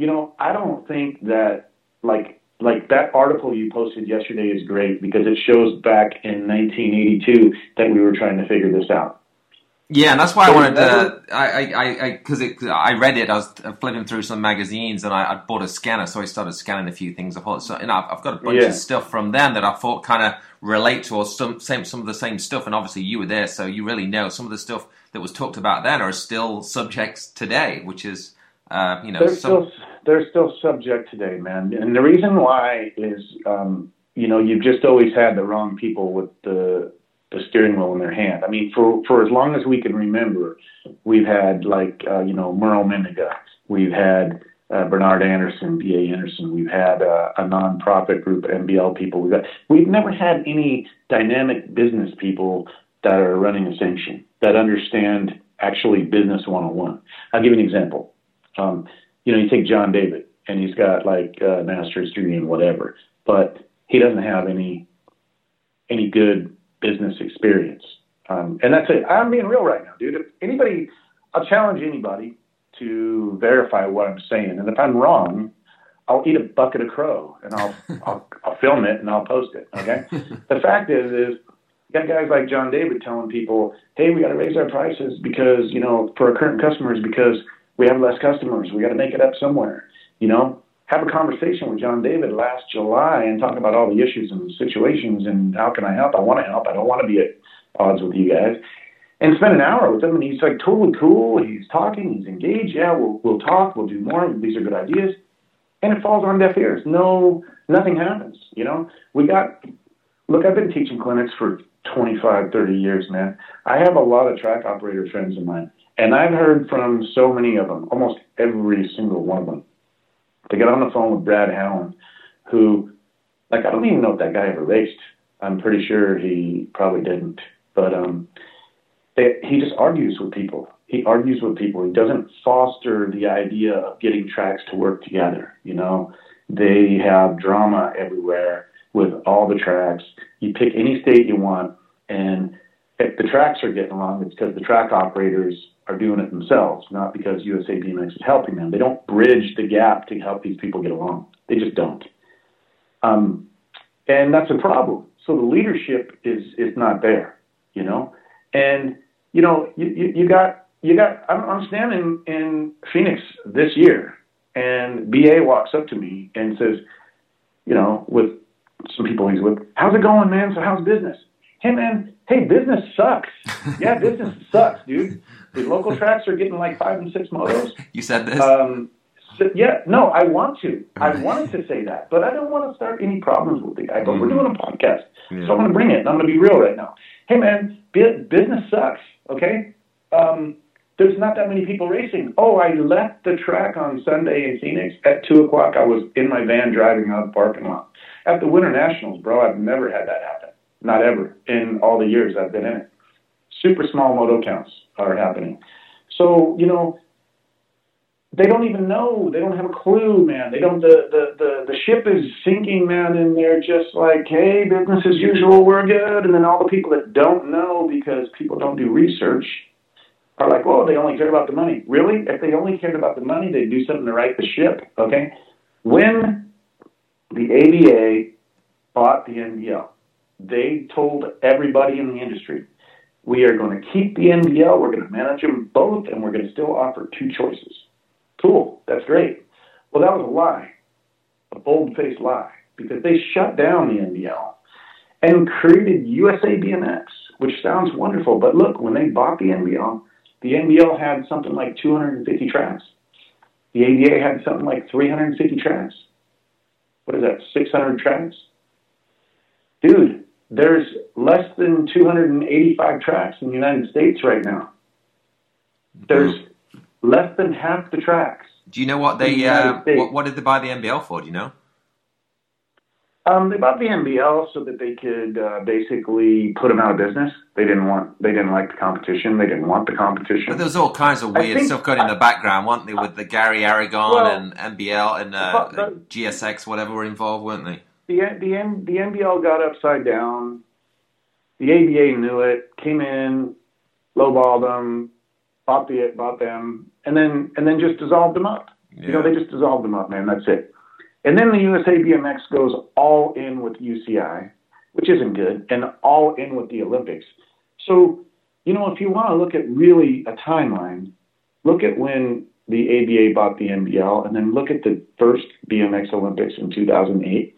you know, I don't think that like like that article you posted yesterday is great because it shows back in 1982 that we were trying to figure this out. Yeah, and that's why so I wanted to. I, I, because I read it. I was flipping through some magazines, and I, I, bought a scanner, so I started scanning a few things. I thought, so you know, I've, I've got a bunch yeah. of stuff from them that I thought kind of relate to, or some same some of the same stuff. And obviously, you were there, so you really know some of the stuff that was talked about then are still subjects today, which is, uh, you know, some, still they're still subject today, man. And the reason why is, um, you know, you've just always had the wrong people with the the steering wheel in their hand. I mean, for for as long as we can remember, we've had like uh, you know Merle Mendiga, we've had uh, Bernard Anderson, B.A. Anderson, we've had uh, a nonprofit group, NBL people. We've got we've never had any dynamic business people that are running a sanction that understand actually business one on one. I'll give you an example. Um, you know, you take John David, and he's got like a master's degree in whatever, but he doesn't have any any good business experience. Um, and that's it. I'm being real right now, dude. If anybody, I'll challenge anybody to verify what I'm saying, and if I'm wrong, I'll eat a bucket of crow and I'll I'll, I'll film it and I'll post it. Okay. the fact is, is you got guys like John David telling people, "Hey, we got to raise our prices because you know for our current customers because we have less customers. We got to make it up somewhere. You know, have a conversation with John David last July and talk about all the issues and situations and how can I help? I want to help. I don't want to be at odds with you guys. And spend an hour with him, and he's like totally cool. He's talking. He's engaged. Yeah, we'll we'll talk. We'll do more. These are good ideas. And it falls on deaf ears. No, nothing happens. You know, we got. Look, I've been teaching clinics for 25, 30 years, man. I have a lot of track operator friends of mine and I've heard from so many of them, almost every single one of them. They get on the phone with Brad Hallen, who, like, I don't even know if that guy ever raced. I'm pretty sure he probably didn't. But um, they, he just argues with people. He argues with people. He doesn't foster the idea of getting tracks to work together. You know, they have drama everywhere with all the tracks. You pick any state you want, and if the tracks are getting along, it's because the track operators are doing it themselves, not because USA BMX is helping them. They don't bridge the gap to help these people get along. They just don't. Um, and that's a problem. So the leadership is is not there, you know. And you know, you, you, you got you got. I'm, I'm standing in Phoenix this year, And BA walks up to me and says, you know, with some people he's with, how's it going, man? So how's business? Hey, man, hey, business sucks. Yeah, business sucks, dude. The local tracks are getting like five and six motos. You said this? Um, so, yeah, no, I want to. I wanted to say that, but I don't want to start any problems with the guy. But we're doing a podcast, Yeah. so I'm going to bring it. and I'm going to be real right now. Hey, man, bu- business sucks. Okay, um, there's not that many people racing. Oh, I left the track on Sunday in Phoenix at two o'clock. I was in my van driving out of the parking lot at the Winter Nationals, bro. I've never had that happen. Not ever in all the years I've been in it. Super small moto counts are happening. So you know they don't even know. They don't have a clue, man. They don't. The the the, the ship is sinking, man, and they're just like, hey, business as usual, we're good. And then all the people that don't know because people don't do research are like, well, they only care about the money. Really? If they only cared about the money, they'd do something to right the ship. Okay. When the ABA bought the NBL, they told everybody in the industry, we are going to keep the NBL, we're going to manage them both, and we're going to still offer two choices. Cool, that's great. Well, that was a lie, a bold faced lie, because they shut down the NBL and created USA BMX, which sounds wonderful. But look, when they bought the NBL, the NBL had something like 250 tracks. The ABA had something like 350 tracks. What is that, 600 tracks? Dude, there's less than 285 tracks in the United States right now. There's less than half the tracks. Do you know what in the they uh, what, what did they buy the NBL for? Do you know? Um, they bought the NBL so that they could uh, basically put them out of business. They didn't want, they didn't like the competition. They didn't want the competition. But there was all kinds of weird think- stuff going in the background, weren't they? With the Gary Aragon Well, and NBL and uh, but- GSX, whatever, were involved, weren't they? the the N- the NBL got upside down. The ABA knew it, came in, lowballed them, bought the bought them, and then and then just dissolved them up. You know, they just dissolved them up, man. That's it. And then the USA BMX goes all in with UCI, which isn't good, and all in with the Olympics. So, you know, if you want to look at really a timeline, look at when the ABA bought the NBL, and then look at the first BMX Olympics in 2008,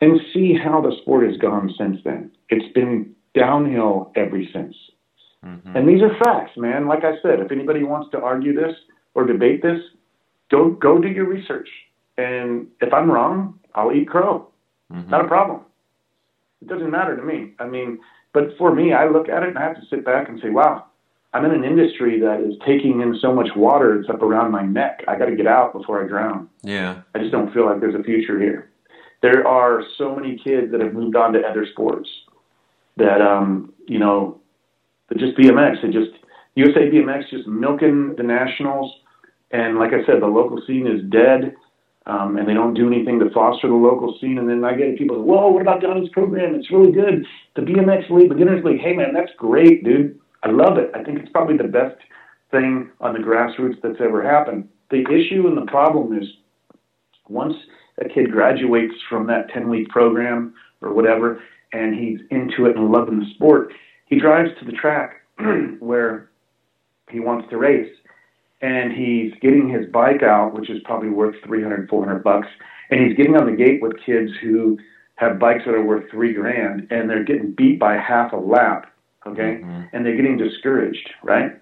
and see how the sport has gone since then. It's been downhill ever since. Mhm. And these are facts, man. Like I said, if anybody wants to argue this or debate this, go go do your research. And if I'm wrong, I'll eat crow. Mhm. Not a problem. It doesn't matter to me. I mean, but for me, I look at it and I have to sit back and say, wow, I'm in an industry that is taking in so much water, it's up around my neck. I got to get out before I drown. Yeah. I just don't feel like there's a future here. There are so many kids that have moved on to other sports that, um, you know, just BMX, they just, USA BMX just milking the nationals. And like I said, the local scene is dead. Um, and they don't do anything to foster the local scene. And then I get people, say, whoa, what about Donnie's program? It's really good. The BMX League, Beginners League. Hey, man, that's great, dude. I love it. I think it's probably the best thing on the grassroots that's ever happened. The issue and the problem is once a kid graduates from that 10 week program or whatever, and he's into it and loving the sport, he drives to the track where he wants to race and he's getting his bike out, which is probably worth 300, 400 bucks, and he's getting on the gate with kids who have bikes that are worth three grand and they're getting beat by half a lap, okay? Mhm. And they're getting discouraged, right?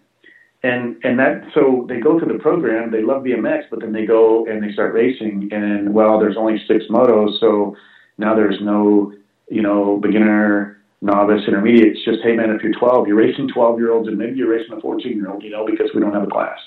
And and that so they go through the program, they love BMX, but then they go and they start racing, and well, there's only six motos, so now there's no you know beginner, novice, intermediate. It's just hey man, if you're 12, you're racing 12 year olds, and maybe you're racing a 14 year old, you know, because we don't have a class.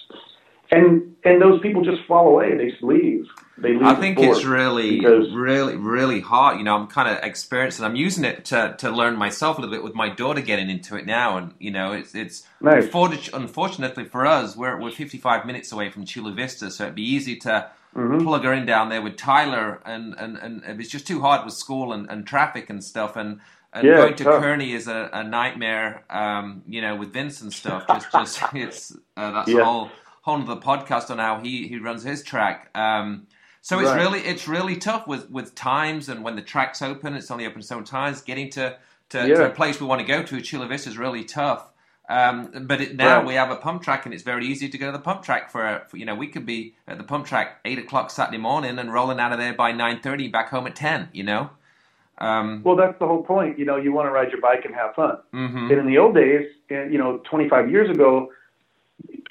And and those people just fall away. They just leave. They leave. I think it's really, really, really hard. You know, I'm kind of experiencing. I'm using it to to learn myself a little bit with my daughter getting into it now, and you know, it's it's Nice. unfortunate- unfortunately for us, we're we're 55 minutes away from Chula Vista, so it'd be easy to Mhm. plug her in down there with Tyler, and and and it's just too hard with school and, and traffic and stuff, and. And Yeah, going to tough. Kearny is a, a nightmare, um, you know, with Vince and stuff. Just, just it's uh, that's a Yeah. whole whole other podcast on how he, he runs his track. Um, so it's Right. really it's really tough with, with times and when the track's open, it's only open so times. Getting to, to, to a place we want to go to, Chula Vista, is really tough. Um, but it, now Right. we have a pump track, and it's very easy to go to the pump track for, for you know we could be at the pump track eight o'clock Saturday morning and rolling out of there by nine thirty, back home at ten. You know. Um, Well, that's the whole point. You know, you want to ride your bike and have fun. mhm. And in the old days, and, you know, 25 years ago,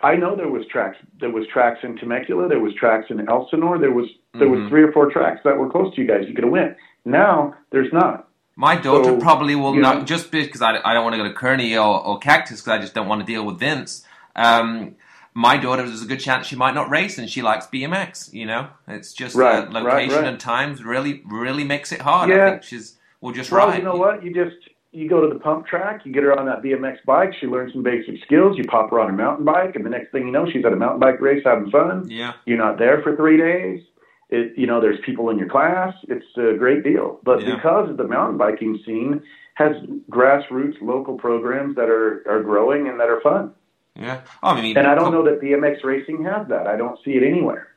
I know there was tracks. There was tracks in Temecula. There was tracks in Elsinore. There was there Mhm. was three or four tracks that were close to you guys. You could have went. Now there's not. My daughter So, probably will not, know- just because I, I don't want to go to Kearny or, or Cactus because I just don't want to deal with Vince. Um, my daughter, there's a good chance she might not race and she likes BMX, you know? It's just Right, uh, location right. and times really, really makes it hard. I Yeah. think she's, will just Well, ride. you know what? You just you go to the pump track. You get her on that BMX bike. She learns some basic skills. You pop her on a mountain bike, and the next thing you know, she's at a mountain bike race having fun. Yeah. You're not there for three days. It, you know, there's people in your class. It's a great deal. But Yeah. because the mountain biking scene has grassroots local programs that are, are growing and that are fun. Yeah. Oh, I mean, And I don't know that BMX racing has that. I don't see it anywhere.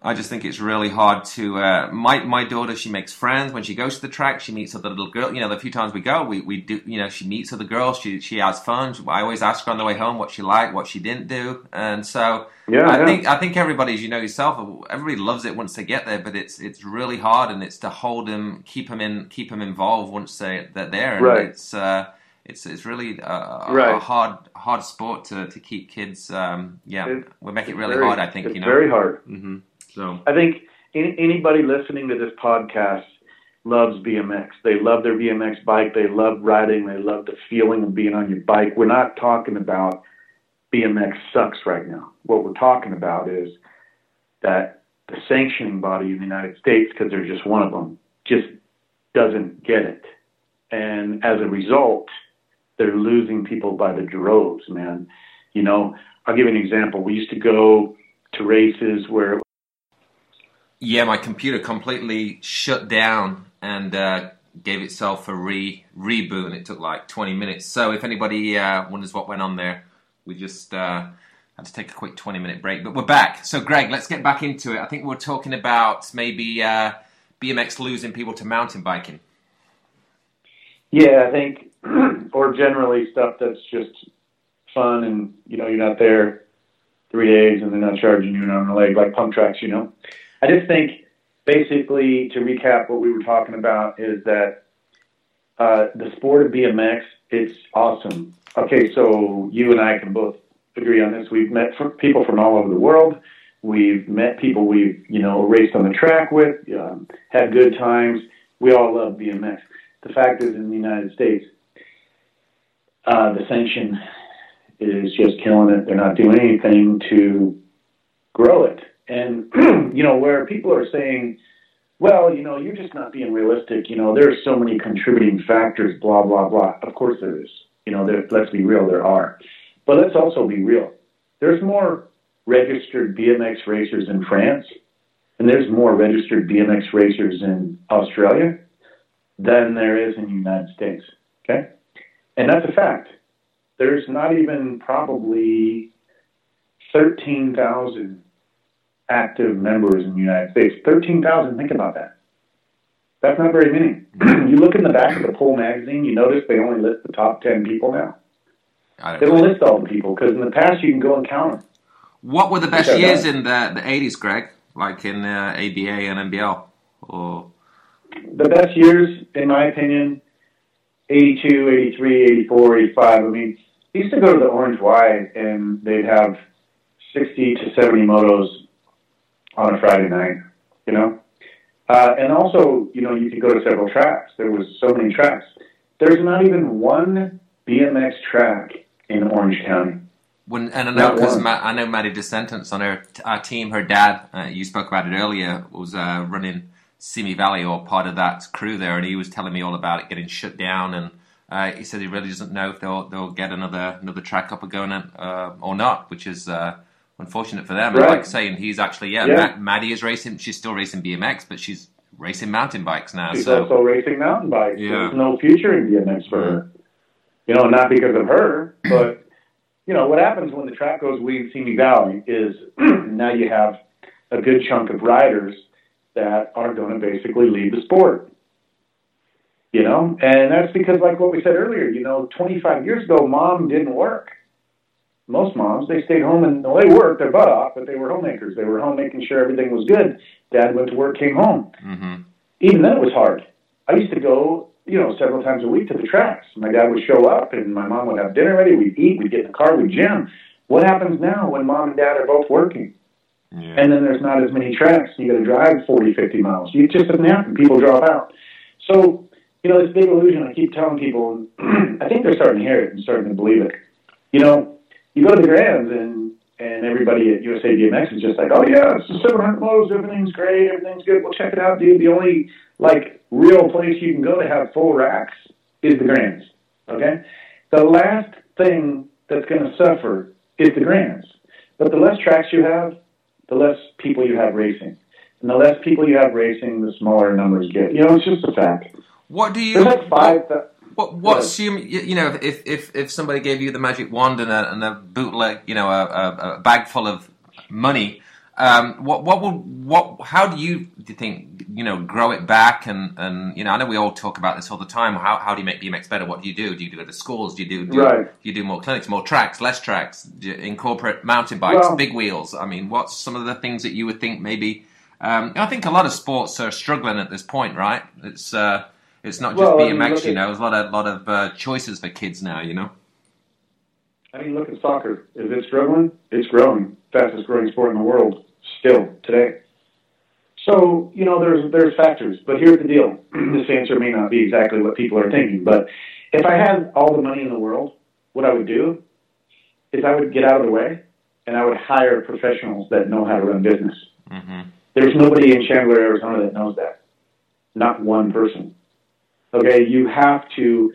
I just think it's really hard to. Uh, my my daughter, she makes friends when she goes to the track. She meets other little girl. You know, the few times we go, we, we do. You know, she meets other girls. She she has fun. I always ask her on the way home what she liked, what she didn't do, and so Yeah, I yeah. think I think everybody's you know yourself. Everybody loves it once they get there, but it's it's really hard, and it's to hold them, keep them in, keep them involved once they they're there. And Right. It's uh, it's it's really a, a, Right. a hard hard sport to to keep kids. Um, yeah, It- we make it really very- hard. I think you know. very hard. hmm So. I think any, anybody listening to this podcast loves BMX. They love their BMX bike. They love riding. They love the feeling of being on your bike. We're not talking about BMX sucks right now. What we're talking about is that the sanctioning body in the United States, because there's just one of them, just doesn't get it. And as a result, they're losing people by the droves, man. You know, I'll give you an example. We used to go to races where Yeah, my computer completely shut down and uh, gave itself a re reboot, and it took like 20 minutes. So if anybody uh, wonders what went on there, we just uh, had to take a quick 20 minute break. But we're back. So Greg, let's get back into it. I think we're talking about maybe uh, BMX losing people to mountain biking. Yeah, I think, or generally stuff that's just fun and, you know, you're not there three days and they're not charging you an arm and a leg like pump tracks, you know. I just think, basically, to recap what we were talking about is that uh, the sport of BMX, it's awesome. Okay, so you and I can both agree on this. We've met people from all over the world. We've met people we've, you know, raced on the track with, um, had good times. We all love BMX. The fact is, in the United States, uh, the sanction is just killing it. They're not doing anything to grow it. And, you know, where people are saying, well, you know, you're just not being realistic. You know, there's so many contributing factors, blah, blah, blah. Of course there is. You know, there, let's be real, there are. But let's also be real. There's more registered BMX racers in France, and there's more registered BMX racers in Australia than there is in the United States. Okay? And that's a fact. There's not even probably 13,000 active members in the United States. 13,000, think about that. That's not very many. you look in the back of the Pull magazine, you notice they only list the top 10 people now. They don't don't know. list all the people because in the past you can go and count them. What were the best Yeah, years in the, the 80s, Greg? Like in uh, ABA and NBL? Or the best years, in my opinion, 82, 83, 84, 85. I mean, I used to go to the Orange Y and they'd have 60 to 70 motos on a Friday night, you know? Uh, and also, you know, you could go to several tracks. There was so many tracks. There's not even one BMX track in Orange County. When, and I know because. I know Maddie Descendants on her our team. Her dad, uh, you spoke about it earlier, was uh, running Simi Valley or part of that crew there, and he was telling me all about it getting shut down. And uh, he said he really doesn't know if they'll they'll get another another track up and going uh, or not, which is uh, unfortunate for them. And Right. like saying, he's actually yeah, Yeah. Ma- Maddie is racing. She's still racing BMX, but she's racing mountain bikes now. She's so also racing mountain bikes. Yeah. There's no future in BMX for her. You know, not because of her, but you know what happens when the track goes Weed Simi Valley is now you have a good chunk of riders that are going to basically leave the sport. You know, and that's because, like what we said earlier, you know, 25 years ago, mom didn't work. Most moms, they stayed home and well, they worked their butt off, but they were homemakers. They were home making sure everything was good. Dad went to work, came home. Mm-hmm. Even then, it was hard. I used to go, you know, several times a week to the tracks. My dad would show up, and my mom would have dinner ready. We'd eat. We'd get in the car. We'd jam. What happens now when mom and dad are both working? Yeah. and then there's not as many tracks. You got to drive 40, 50 miles. You just doesn't happen. People drop out. So, you know, this big illusion, I keep telling people, I think they're starting to hear it and starting to believe it. You know, you go to the Grands and, and everybody at USA BMX is just like, oh, yeah, it's the 700 lows, everything's great, everything's good. Well, check it out, dude. The only, like, real place you can go to have full racks is the Grands, okay? The last thing that's going to suffer is the Grands. But the less tracks you have, the less people you have racing. And the less people you have racing, the smaller numbers get. You know, it's just a fact. What do you? There's like five. Th- What what's you you know if if if somebody gave you the magic wand and a and a bootleg you know a, a, a bag full of money, um, what what would what how do you do you think you know grow it back and and you know I know we all talk about this all the time. How how do you make BMX better? What do you do? Do you go to schools? Do you do, do Right. do you do more clinics, more tracks, less tracks? Do you incorporate mountain bikes, Well- big wheels? I mean, what's some of the things that you would think maybe? Um, I think a lot of sports are struggling at this point, right? It's uh, it's not just Well, I mean, BMX, you know. There's a lot of lot of uh, choices for kids now, you know. I mean, look at soccer. Is it struggling? It's growing. Fastest growing sport in the world still today. So, you know, there's there's factors. But here's the deal. this answer may not be exactly what people are thinking, but if I had all the money in the world, what I would do is I would get out of the way and I would hire professionals that know how to run business. hmm There's nobody in Chandler, Arizona that knows that. Not one person. Okay, you have to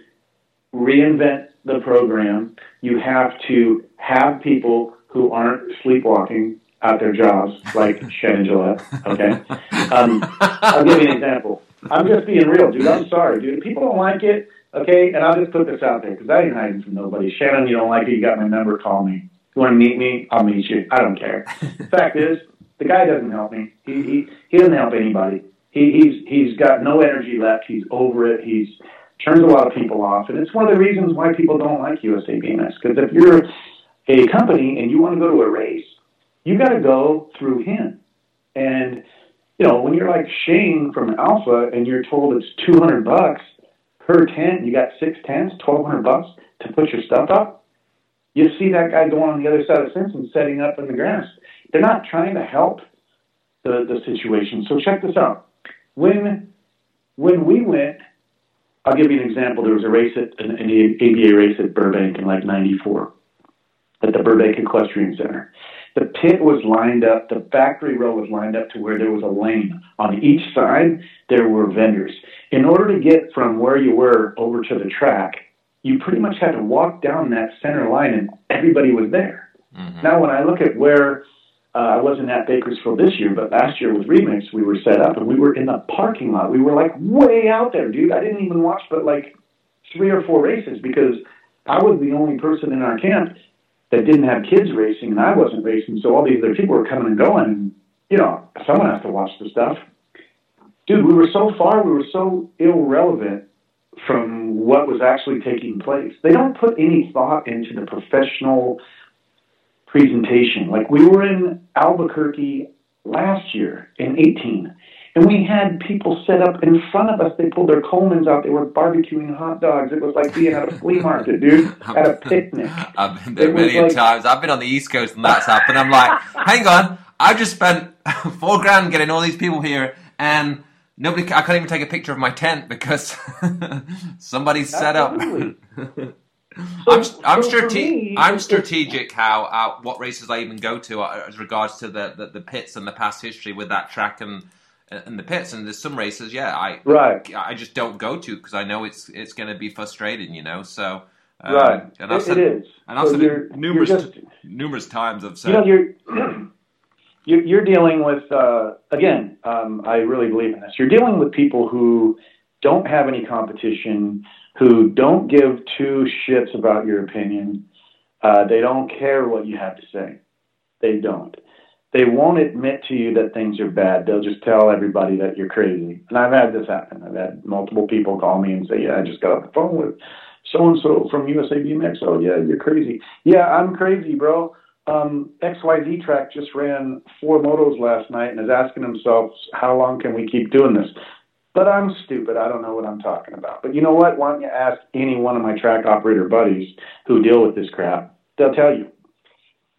reinvent the program. You have to have people who aren't sleepwalking at their jobs, like Shannon Gillette. Okay, um, I'll give you an example. I'm just being real, dude. I'm sorry, dude. People don't like it, okay, and I'll just put this out there because I ain't hiding from nobody. Shannon, you don't like it, you got my number, call me. You want to meet me? I'll meet you. I don't care. Fact is, the guy doesn't help me. He he, he doesn't help anybody. He he's he's got no energy left. He's over it. He's turns a lot of people off, and it's one of the reasons why people don't like USA BMX. Because if you're a company and you want to go to a race, you got to go through him. And you know when you're like Shane from Alpha, and you're told it's 200 bucks per tent, you got six tents, 1,200 bucks to put your stuff up. You see that guy going on the other side of Simpson setting up in the grass. They're not trying to help the, the situation. So check this out. When when we went, I'll give you an example. There was a race at an, an ABA race at Burbank in like '94 at the Burbank Equestrian Center. The pit was lined up. The factory row was lined up to where there was a lane on each side. There were vendors. In order to get from where you were over to the track, you pretty much had to walk down that center line, and everybody was there. hmm Now, when I look at where uh, I wasn't at Bakersfield this year, but last year with Remix, we were set up and we were in the parking lot. We were like way out there, dude. I didn't even watch but like three or four races because I was the only person in our camp that didn't have kids racing and I wasn't racing. So all these other people were coming and going. And, you know, someone has to watch the stuff. Dude, we were so far, we were so irrelevant from what was actually taking place. They don't put any thought into the professional presentation. Like we were in Albuquerque last year in 18, and we had people set up in front of us. They pulled their Colemans out. They were barbecuing hot dogs. It was like being at a flea market, dude, at a picnic. I've been there It many a like- times. I've been on the East Coast and that's happened. I'm like, hang on, I just spent four grand getting all these people here, and nobody. I can't even take a picture of my tent because somebody set up. Absolutely. I'm, So- I'm, so strate- me, I'm strategic how uh, what races I even go to uh, as regards to the, the, the pits and the past history with that track and and the pits. And there's some races, yeah, I Right. I just don't go to because I know it's it's going to be frustrating, you know. So um, Right. and I've It- said, it is. and I've So said numerous just- numerous times. I've you said, know you're you're, you're dealing with uh, again um, i really believe in this you're dealing with people who don't have any competition who don't give two shits about your opinion uh, they don't care what you have to say they don't they won't admit to you that things are bad. They'll just tell everybody that you're crazy. And I've had this happen. I've had multiple people call me and say, "Yeah, I just got off the phone with so and so from USA BMX. Oh yeah, you're crazy. Yeah, I'm crazy, bro. Um, XYZ track just ran four motos last night and is asking himself, how long can we keep doing this? But I'm stupid. I don't know what I'm talking about. But you know what? Why don't you ask any one of my track operator buddies who deal with this crap? They'll tell you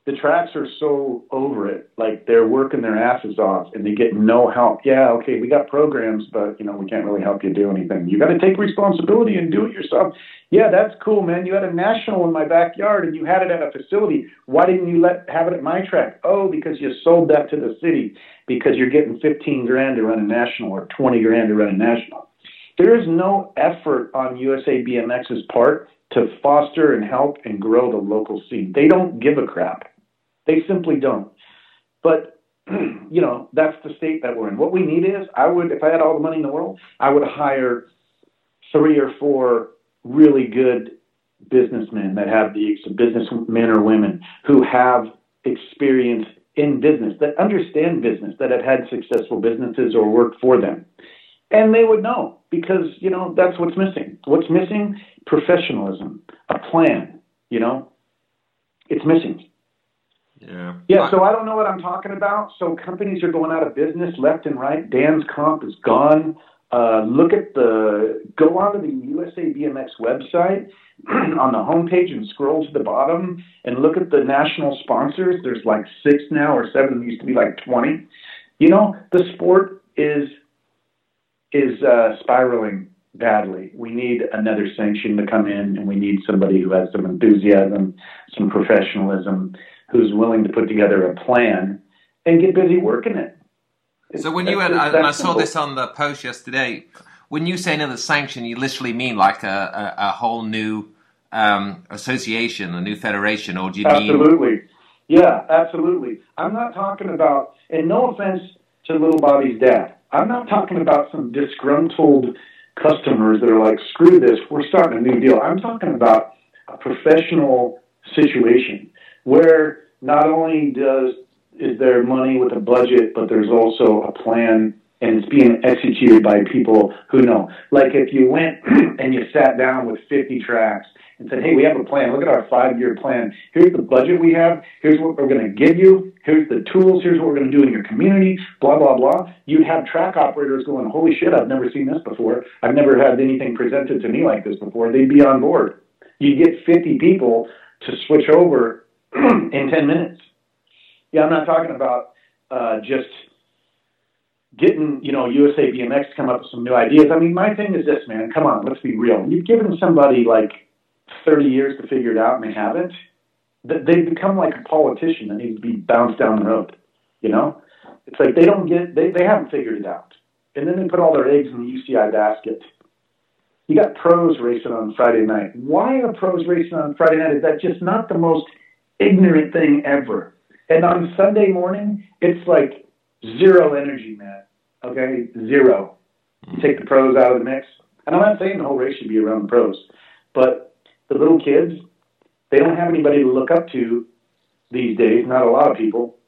the tracks are so over it. Like they're working their asses off and they get no help. Yeah, okay, we got programs, but you know, we can't really help you do anything. You got to take responsibility and do it yourself. Yeah, that's cool, man. You had a national in my backyard and you had it at a facility. Why didn't you let have it at my track? Oh, because you sold that to the city because you're getting 15 grand to run a national or 20 grand to run a national. There is no effort on USA BMX's part to foster and help and grow the local scene. They don't give a crap. They simply don't. But you know, that's the state that we're in. What we need is, I would, if I had all the money in the world, I would hire three or four really good businessmen that have the businessmen or women who have experience in business, that understand business, that have had successful businesses or worked for them. And they would know because, you know, that's what's missing. What's missing? Professionalism, a plan, you know, it's missing. Yeah. Yeah. So I don't know what I'm talking about. So companies are going out of business left and right. Dan's Comp is gone. Uh, look at the go onto the USA BMX website on the homepage and scroll to the bottom and look at the national sponsors. There's like six now or seven. There used to be like twenty. You know, the sport is is uh, spiraling badly. We need another sanction to come in, and we need somebody who has some enthusiasm, some professionalism, who's willing to put together a plan and get busy working it. It's, so when you had, and I saw this on the post yesterday, when you say another sanction, you literally mean like a, a, a whole new um, association, a new federation, or do you absolutely. mean? Absolutely. Yeah, absolutely. I'm not talking about, and no offense to Little Bobby's dad, I'm not talking about some disgruntled customers that are like, screw this, we're starting a new deal. I'm talking about a professional situation where not only does is there money with a budget, but there's also a plan and it's being executed by people who know. Like if you went and you sat down with 50 tracks and said, hey, we have a plan. Look at our five year plan. Here's the budget we have. Here's what we're going to give you. Here's the tools. Here's what we're going to do in your community, blah, blah, blah. You'd have track operators going, holy shit, I've never seen this before. I've never had anything presented to me like this before. They'd be on board. You get 50 people to switch over in 10 minutes. Yeah, I'm not talking about uh, just getting, you know, USA BMX to come up with some new ideas. I mean, my thing is this, man. Come on, let's be real. You've given somebody like 30 years to figure it out and they haven't. They've become like a politician that needs to be bounced down the road. You know, it's like they don't get, they, they haven't figured it out. And then they put all their eggs in the UCI basket. You got pros racing on Friday night. Why are pros racing on Friday night? Is that just not the most ignorant thing ever. And on Sunday morning, it's like zero energy, man. Okay, zero. You take the pros out of the mix. And I'm not saying the whole race should be around the pros, but the little kids, they don't have anybody to look up to these days. Not a lot of people.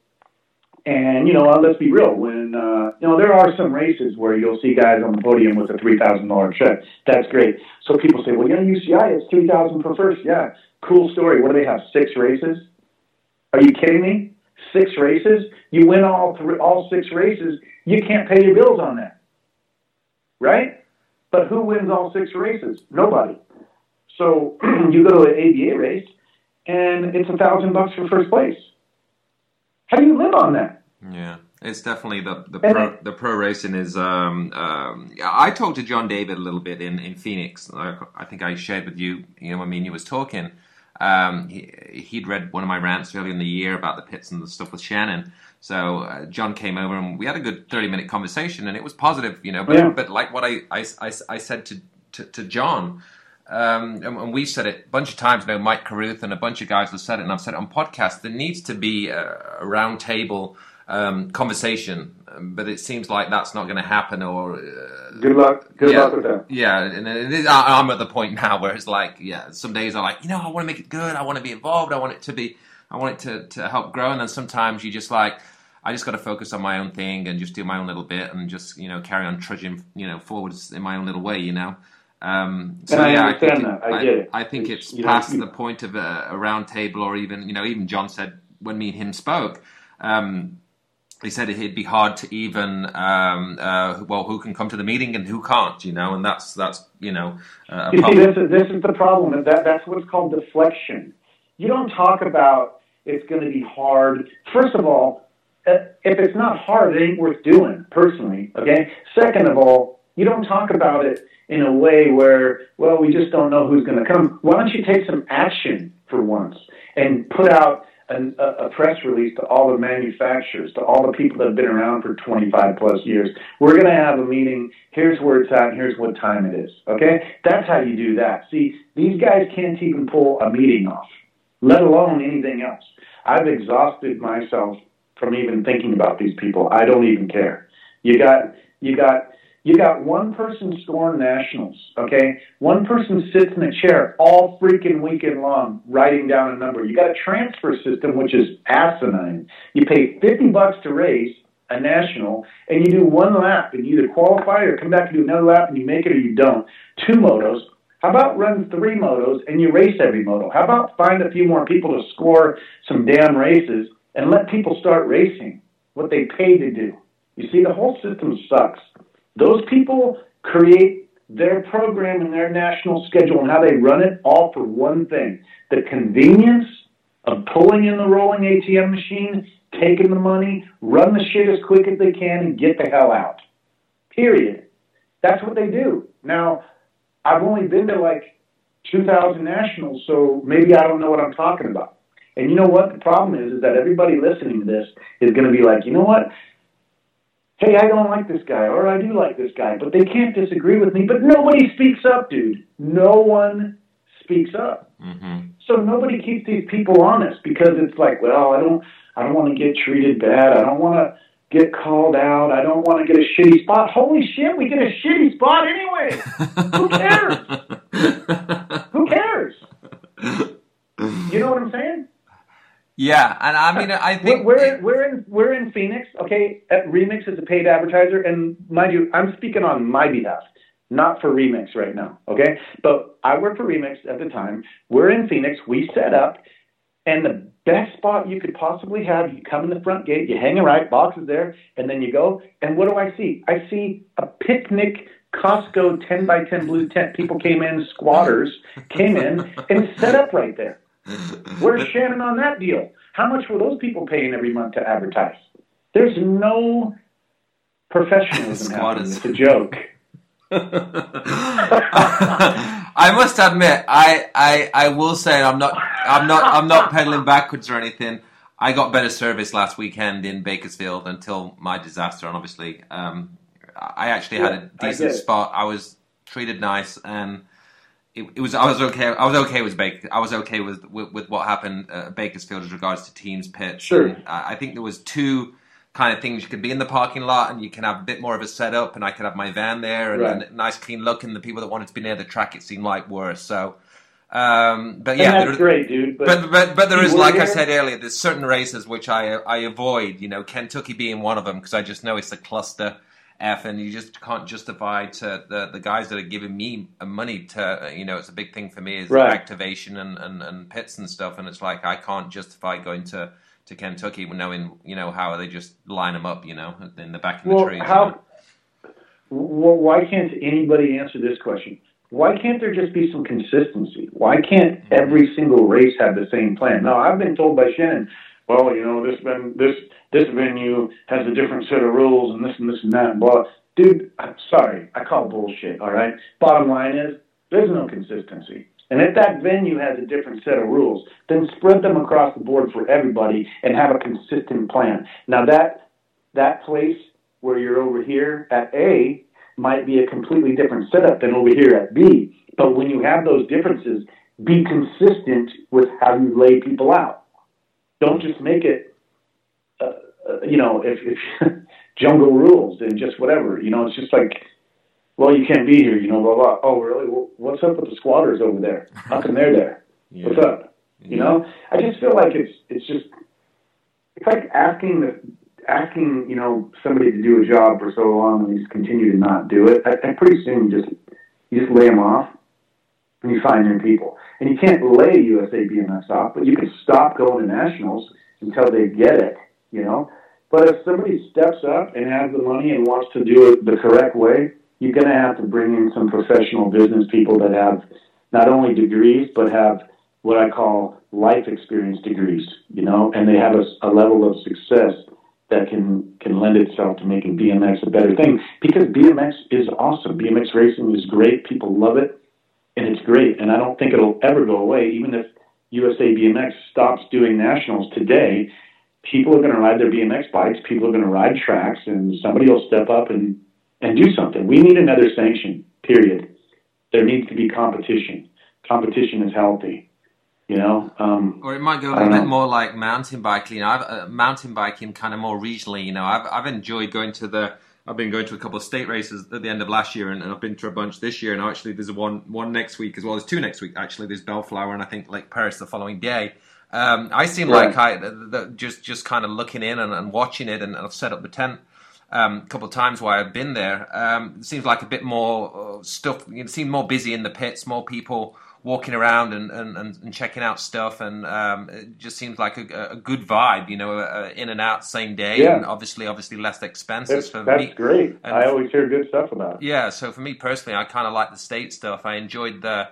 And you know, let's be real. When uh, you know, there are some races where you'll see guys on the podium with a three thousand dollar check. That's great. So people say, "Well, yeah, UCI, it's three thousand for first. Yeah, cool story. What do they have? Six races? Are you kidding me? Six races? You win all three, all six races. You can't pay your bills on that, right? But who wins all six races? Nobody. So you go to an ABA race, and it's a thousand bucks for first place. How do you live on that? Yeah. It's definitely the the pro, the pro racing is. Um, um, I talked to John David a little bit in, in Phoenix. I, I think I shared with you. You know, I mean, he was talking, um, he, he'd read one of my rants earlier in the year about the pits and the stuff with Shannon. So uh, John came over and we had a good thirty minute conversation, and it was positive, you know. But, yeah. but like what I, I, I, I said to, to, to John, um, and, and we've said it a bunch of times. You know, Mike Carruth and a bunch of guys have said it, and I've said it on podcasts. There needs to be a, a round table um, conversation, but it seems like that's not going to happen. Or uh, good luck, good yeah, luck with that. Yeah, and is, I'm at the point now where it's like, yeah, some days I'm like, you know, I want to make it good. I want to be involved. I want it to be, I want it to to help grow. And then sometimes you just like. I just got to focus on my own thing and just do my own little bit and just you know carry on trudging you know forwards in my own little way, you know. Um, so I yeah, I that. I, I it. I think it's, it's past know, the point of a, a round table, or even you know, even John said when me and him spoke. Um, he said it'd be hard to even um, uh, well who can come to the meeting and who can't you know and that's that's you know uh, you see this is, this is the problem that that's what's called deflection. You don't talk about it's going to be hard. First of all uh, if it's not hard it ain't worth doing personally okay? Second of all you don't talk about it in a way where well we just don't know who's going to come. Why don't you take some action for once and put out an, a, a press release to all the manufacturers, to all the people that have been around for 25 plus years. We're going to have a meeting. Here's where it's at. Here's what time it is. Okay? That's how you do that. See, these guys can't even pull a meeting off, let alone anything else. I've exhausted myself from even thinking about these people. I don't even care. You got, you got you got one person scoring nationals, okay? One person sits in a chair all freaking weekend long writing down a number. You got a transfer system which is asinine. You pay 50 bucks to race a national and you do one lap and you either qualify or come back and do another lap and you make it or you don't. Two motos. How about run three motos and you race every moto? How about find a few more people to score some damn races and let people start racing what they pay to do? You see, the whole system sucks. Those people create their program and their national schedule and how they run it all for one thing the convenience of pulling in the rolling ATM machine, taking the money, run the shit as quick as they can, and get the hell out. Period. That's what they do. Now, I've only been to like 2,000 nationals, so maybe I don't know what I'm talking about. And you know what? The problem is, is that everybody listening to this is going to be like, you know what? Hey, I don't like this guy, or I do like this guy, but they can't disagree with me. But nobody speaks up, dude. No one speaks up. Mm-hmm. So nobody keeps these people honest because it's like, well, I don't, I don't want to get treated bad. I don't want to get called out. I don't want to get a shitty spot. Holy shit, we get a shitty spot anyway. Who cares? Who cares? You know what I'm saying? Yeah, and I mean, I think we're we're, we're in we're in Phoenix. Okay, at Remix is a paid advertiser, and mind you, I'm speaking on my behalf, not for Remix right now. Okay, but I worked for Remix at the time. We're in Phoenix. We set up, and the best spot you could possibly have. You come in the front gate, you hang a right, box is there, and then you go. And what do I see? I see a picnic Costco 10 by 10 blue tent. People came in, squatters came in and set up right there. Where's Shannon on that deal? How much were those people paying every month to advertise? There's no professionalism happening. It's a joke. I must admit, I, I I will say I'm not I'm not I'm not pedaling backwards or anything. I got better service last weekend in Bakersfield until my disaster, and obviously, um, I actually had a decent spot. I was treated nice, and it, it, was I was okay. I was okay with Baker. I was okay with with, with what happened at Bakersfield as regards to teams pitch. Sure. And I think there was two kind of things. You could be in the parking lot and you can have a bit more of a setup, and I could have my van there and, right. and a nice clean look. And the people that wanted to be near the track, it seemed like were so. Um, but yeah, that's great, dude. But but but, but there is, like here? I said earlier, there's certain races which I I avoid. You know, Kentucky being one of them because I just know it's a cluster F, and you just can't justify to the, the guys that are giving me uh, money to, uh, you know, it's a big thing for me is right. activation and, and, and pits and stuff. And it's like, I can't justify going to, to Kentucky knowing, you know, how they just line them up, you know, in the back of well, the trees. How, well, why can't anybody answer this question? Why can't there just be some consistency? Why can't every single race have the same plan? Now, I've been told by Shannon, well, you know, this been this this venue has a different set of rules and this and this and that and blah. Dude, I'm sorry, I call bullshit. All right. Bottom line is there's no consistency. And if that venue has a different set of rules, then spread them across the board for everybody and have a consistent plan. Now that that place where you're over here at A might be a completely different setup than over here at B. But when you have those differences, be consistent with how you lay people out. Don't just make it, uh, you know, if, if jungle rules and just whatever. You know, it's just like, well, you can't be here. You know, blah blah. Oh, really? Well, what's up with the squatters over there? How come they're there? Yeah. What's up? Yeah. You know, I just feel like it's it's just it's like asking the asking, you know, somebody to do a job for so long and he's continue to not do it, I, I pretty soon you just you just lay them off and you find new people. And you can't lay USA BMX off, but you can stop going to nationals until they get it, you know. But if somebody steps up and has the money and wants to do it the correct way, you're going to have to bring in some professional business people that have not only degrees but have what I call life experience degrees, you know, and they have a, a level of success that can can lend itself to making BMX a better thing because BMX is awesome. BMX racing is great. People love it, and it's great. And I don't think it'll ever go away, even if USA BMX stops doing nationals today. People are going to ride their BMX bikes. People are going to ride tracks, and somebody will step up and and do something. We need another sanction. Period. There needs to be competition. Competition is healthy. You know, um, or it might go a little bit more like mountain biking. You know, I've, uh, mountain biking kind of more regionally. You know, I've I've enjoyed going to the. I've been going to a couple of state races at the end of last year, and, and I've been to a bunch this year. And actually, there's one one next week as well. There's two next week actually. There's Bellflower, and I think Lake Perris the following day. Um, I seem right. like I the, the, just just kind of looking in and, and watching it, and I've set up the tent um, a couple of times while I've been there. Um, it seems like a bit more uh, stuff. It seemed more busy in the pits, more people walking around and, and, and, checking out stuff, and um, it just seems like a, a good vibe, you know, uh, in and out same day, yeah. and obviously, obviously less expensive for that's me. That's great. And I always hear good stuff about it. Yeah, so for me personally, I kind of like the state stuff. I enjoyed the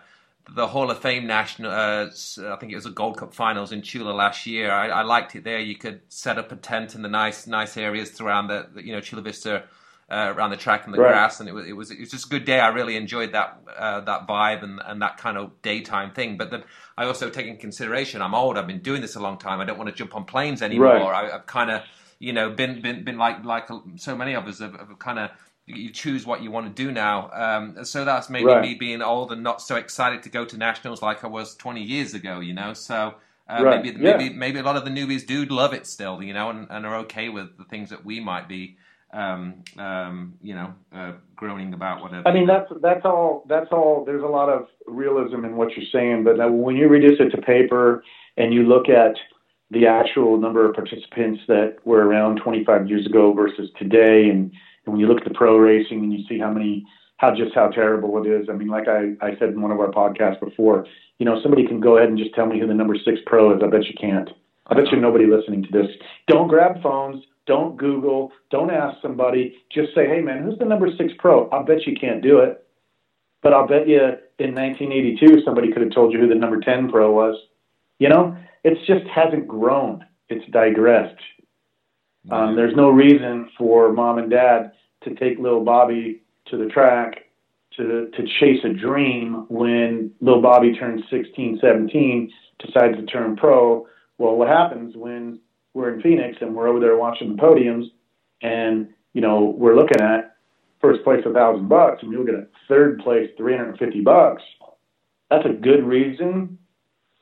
the Hall of Fame national. Uh, I think it was the Gold Cup finals in Chula last year. I, I, liked it there. You could set up a tent in the nice nice areas around the, the you know Chula Vista uh, around the track and the right. grass, and it was, it was it was just a good day. I really enjoyed that uh, that vibe and, and that kind of daytime thing. But then I also take in consideration I'm old. I've been doing this a long time. I don't want to jump on planes anymore. Right. I, have kind of you know been been been like like so many of us have, have kind of you choose what you want to do now. Um, so that's maybe right. me being old and not so excited to go to nationals like I was 20 years ago. You know, so. Uh, right. maybe, yeah. maybe, maybe a lot of the newbies do love it still, you know, and, and are okay with the things that we might be um, um, you know, uh, groaning about whatever. I mean, that's that's all. That's all. There's a lot of realism in what you're saying, but when you reduce it to paper and you look at the actual number of participants that were around 25 years ago versus today, and, and when you look at the pro racing and you see how many, how just how terrible it is. I mean, like I, I said in one of our podcasts before, you know, somebody can go ahead and just tell me who the number six pro is. I bet you can't. I bet you nobody listening to this. Don't grab phones don't Google. Don't ask somebody. Just say, hey, man, who's the number six pro? I'll bet you can't do it. But I'll bet you in 1982 somebody could have told you who the number 10 pro was. You know, it just hasn't grown. It's digressed. Um, there's no reason for mom and dad to take little Bobby to the track to to chase a dream when little Bobby turns 16, 17, decides to turn pro. Well, what happens when we're in Phoenix and we're over there watching the podiums, and you know we're looking at first place a thousand bucks, and you look at third place three hundred and fifty bucks. That's a good reason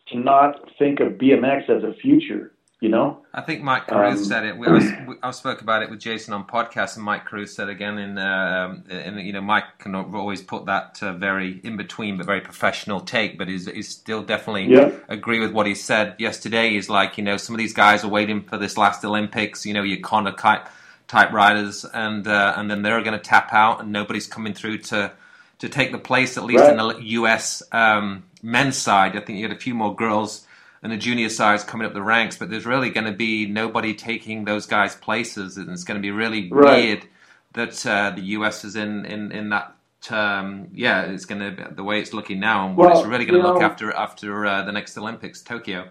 to not think of BMX as a future. You know, I think Mike Cruz um, said it. We, I, was, I spoke about it with Jason on podcast, and Mike Cruz said again in, uh, in you know, Mike can always put that uh, very in between, but very professional take. But he's, he's still definitely yeah. agree with what he said yesterday. He's like, you know, some of these guys are waiting for this last Olympics. You know, your Connor type type riders, and uh, and then they're going to tap out, and nobody's coming through to to take the place at least right. in the U.S. Um, men's side. I think you had a few more girls and the junior sides coming up the ranks, but there's really going to be nobody taking those guys' places, and it's going to be really right. weird that uh, the US is in in in that. Um, yeah, it's going to the way it's looking now, and what well, it's really going to look know, after after uh, the next Olympics, Tokyo.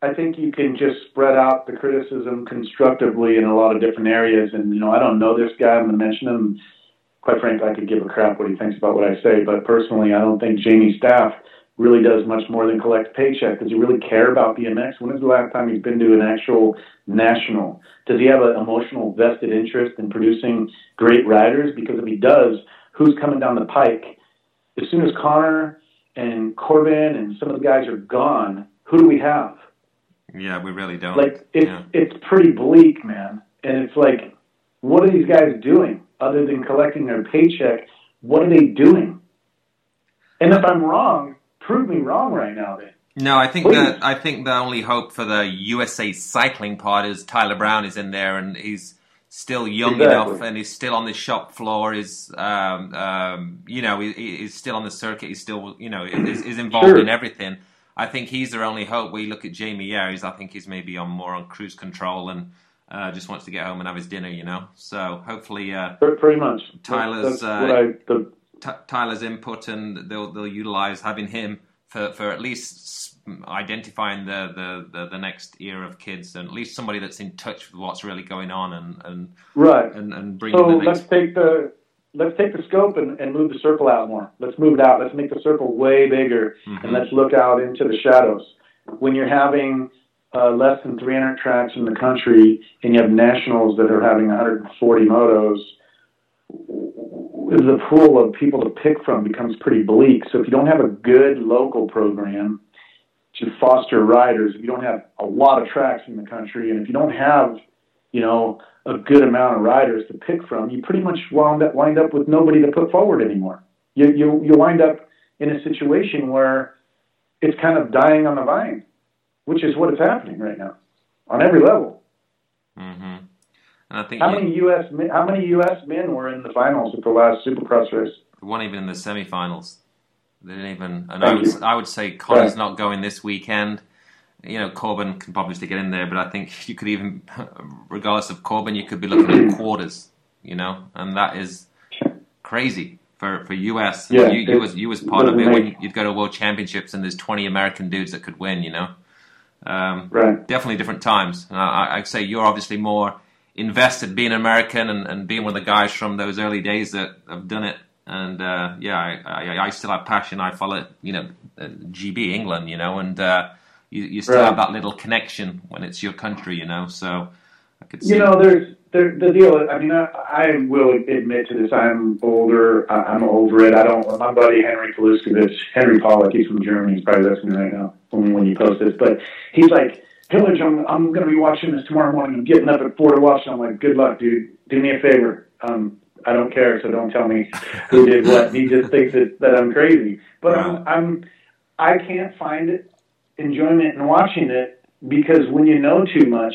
I think you can just spread out the criticism constructively in a lot of different areas. And you know, I don't know this guy. I'm going to mention him. Quite frankly, I could give a crap what he thinks about what I say. But personally, I don't think Jamie Staff really does much more than collect a paycheck. Does he really care about BMX? When is the last time he's been to an actual national? Does he have an emotional vested interest in producing great riders? Because if he does, who's coming down the pike? As soon as Connor and Corbin and some of the guys are gone, who do we have? Yeah, we really don't. Like it's yeah. it's pretty bleak, man. And it's like, what are these guys doing other than collecting their paycheck? What are they doing? And if I'm wrong, prove me wrong right now then. No, I think Please. that I think the only hope for the USA cycling part is Tyler Brown is in there and he's still young Exactly. enough and he's still on the shop floor. Is um, um, you know he, he's still on the circuit. He's still you know is, is involved Sure. in everything. I think he's their only hope. We look at Jamie Yarries, I think he's maybe on more on cruise control and uh, just wants to get home and have his dinner. You know, so hopefully. Uh, Pretty much. Tyler's, That's uh, what I, the, T- Tyler's input and they'll they'll utilize having him for, for at least identifying the, the, the, the next era of kids and at least somebody that's in touch with what's really going on and and right. and, and bringing So the let's take the let's take the scope and, and move the circle out more. Let's move it out. Let's make the circle way bigger, Mhm. and let's look out into the shadows. When you're having uh, less than 300 tracks in the country, and you have nationals that are having 140 motos, the pool of people to pick from becomes pretty bleak. So if you don't have a good local program to foster riders, if you don't have a lot of tracks in the country, and if you don't have, you know, a good amount of riders to pick from, you pretty much wind up wind up with nobody to put forward anymore. You you you wind up in a situation where it's kind of dying on the vine, which is what is happening right now on every level. hmm And I think How you, many U.S. men- how many U.S. men were in the finals at the last Supercross race? they weren't even in the semifinals. They didn't even. And Thank I would you. I would say Connor's Right. not going this weekend. You know, Corbin can obviously get in there, but I think you could even, regardless of Corbin, you could be looking at quarters. You know, and that is crazy for for US. Yeah, you, you was you was part of it doesn't when you'd go to World Championships and there's 20 American dudes that could win. You know, um, Right. definitely different times. Uh, I, I'd say you're obviously more invested being American and, and being one of the guys from those early days that have done it. And uh, yeah, I, I, I still have passion. I follow, you know, uh, GB England, you know, and uh, you, you still Right. have that little connection when it's your country, you know. So I could see. You know, there's there, the deal. I mean, I, I will admit to this. I'm older. I, I'm over it. I don't. My buddy Henry Kaluskovich, Henry Pollock, he's from Germany. He's probably listening right now when when you post this. But he's like, Pillage, I'm I'm going to be watching this tomorrow morning. I'm getting up at four to watch. And I'm like, good luck, dude. Do me a favor. Um, I don't care, so don't tell me who did what. He just thinks that, that I'm crazy. But I'm, I'm I can't find it, enjoyment in watching it because when you know too much,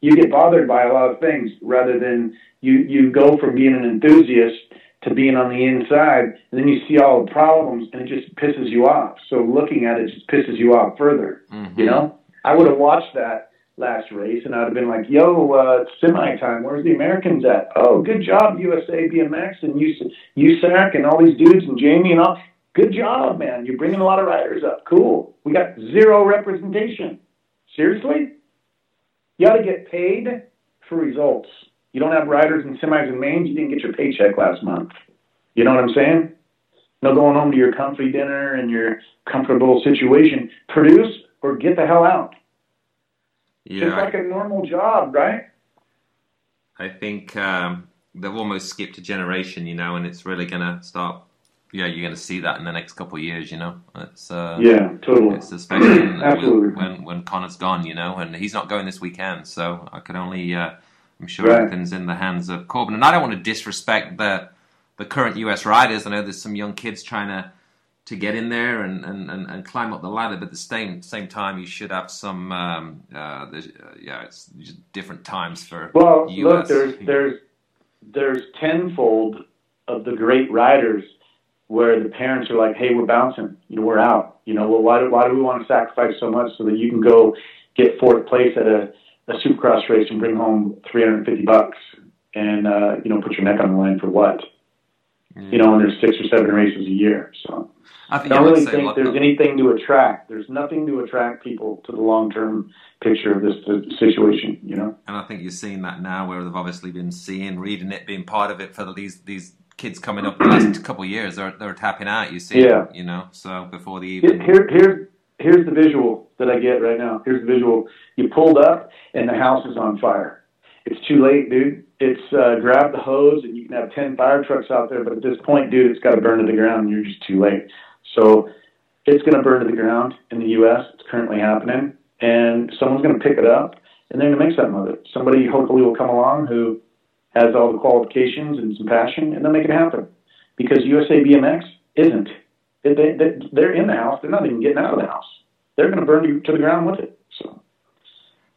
you get bothered by a lot of things rather than you you go from being an enthusiast to being on the inside and then you see all the problems and it just pisses you off. So looking at it just pisses you off further. Mhm. You know? I would have watched that last race and I'd have been like, yo, uh, semi time. Where's the Americans at? Oh, good job, USA BMX and USAC and all these dudes and Jamie and all. Good job, man. You're bringing a lot of riders up. Cool. We got zero representation. Seriously? You ought to get paid for results. You don't have riders and semis and mains, you didn't get your paycheck last month. You know what I'm saying? No going home to your comfy dinner and your comfortable situation. Produce or get the hell out. yeah, Just like a normal job, right? I think um, they've almost skipped a generation, you know, and it's really gonna start. Yeah, you're gonna see that in the next couple of years, you know. It's uh, Yeah, totally. It's especially when, Absolutely. when when Connor's gone, you know, and he's not going this weekend. So I could only, uh, I'm sure Right. everything's in the hands of Corbin. And I don't want to disrespect the the current US riders. I know there's some young kids trying to to get in there and, and, and, and climb up the ladder, but at the same same time, you should have some. Um, uh, uh, yeah, it's different times for Well, US. look, there's there's there's tenfold of the great riders where the parents are like, "Hey, we're bouncing. You know, we're out. You know, well, why do why do we want to sacrifice so much so that you can go get fourth place at a a supercross race and bring home 350 bucks and uh, you know put your neck on the line for what? Mm. You know, and there's six or seven races a year, so. I think I don't really think there's anything to attract. There's nothing to attract people to the long term picture of this situation, you know? And I think you're seeing that now, where they've obviously been seeing, reading it, being part of it for these these kids coming up the last couple of years. They're they're tapping out. You see, Yeah. you know. So before the Here, even, here, here, here's the visual that I get right now. Here's the visual. You pulled up and the house is on fire. It's too late, dude. It's uh, grab the hose and you can have 10 fire trucks out there, but at this point, dude, it's got to burn to the ground and you're just too late. So it's going to burn to the ground in the U.S. It's currently happening. And someone's going to pick it up and they're going to make something of it. Somebody hopefully will come along who has all the qualifications and some passion and they'll make it happen. Because USA BMX isn't. They, they, they're in the house. They're not even getting out of the house. they're going to burn you to the ground with it.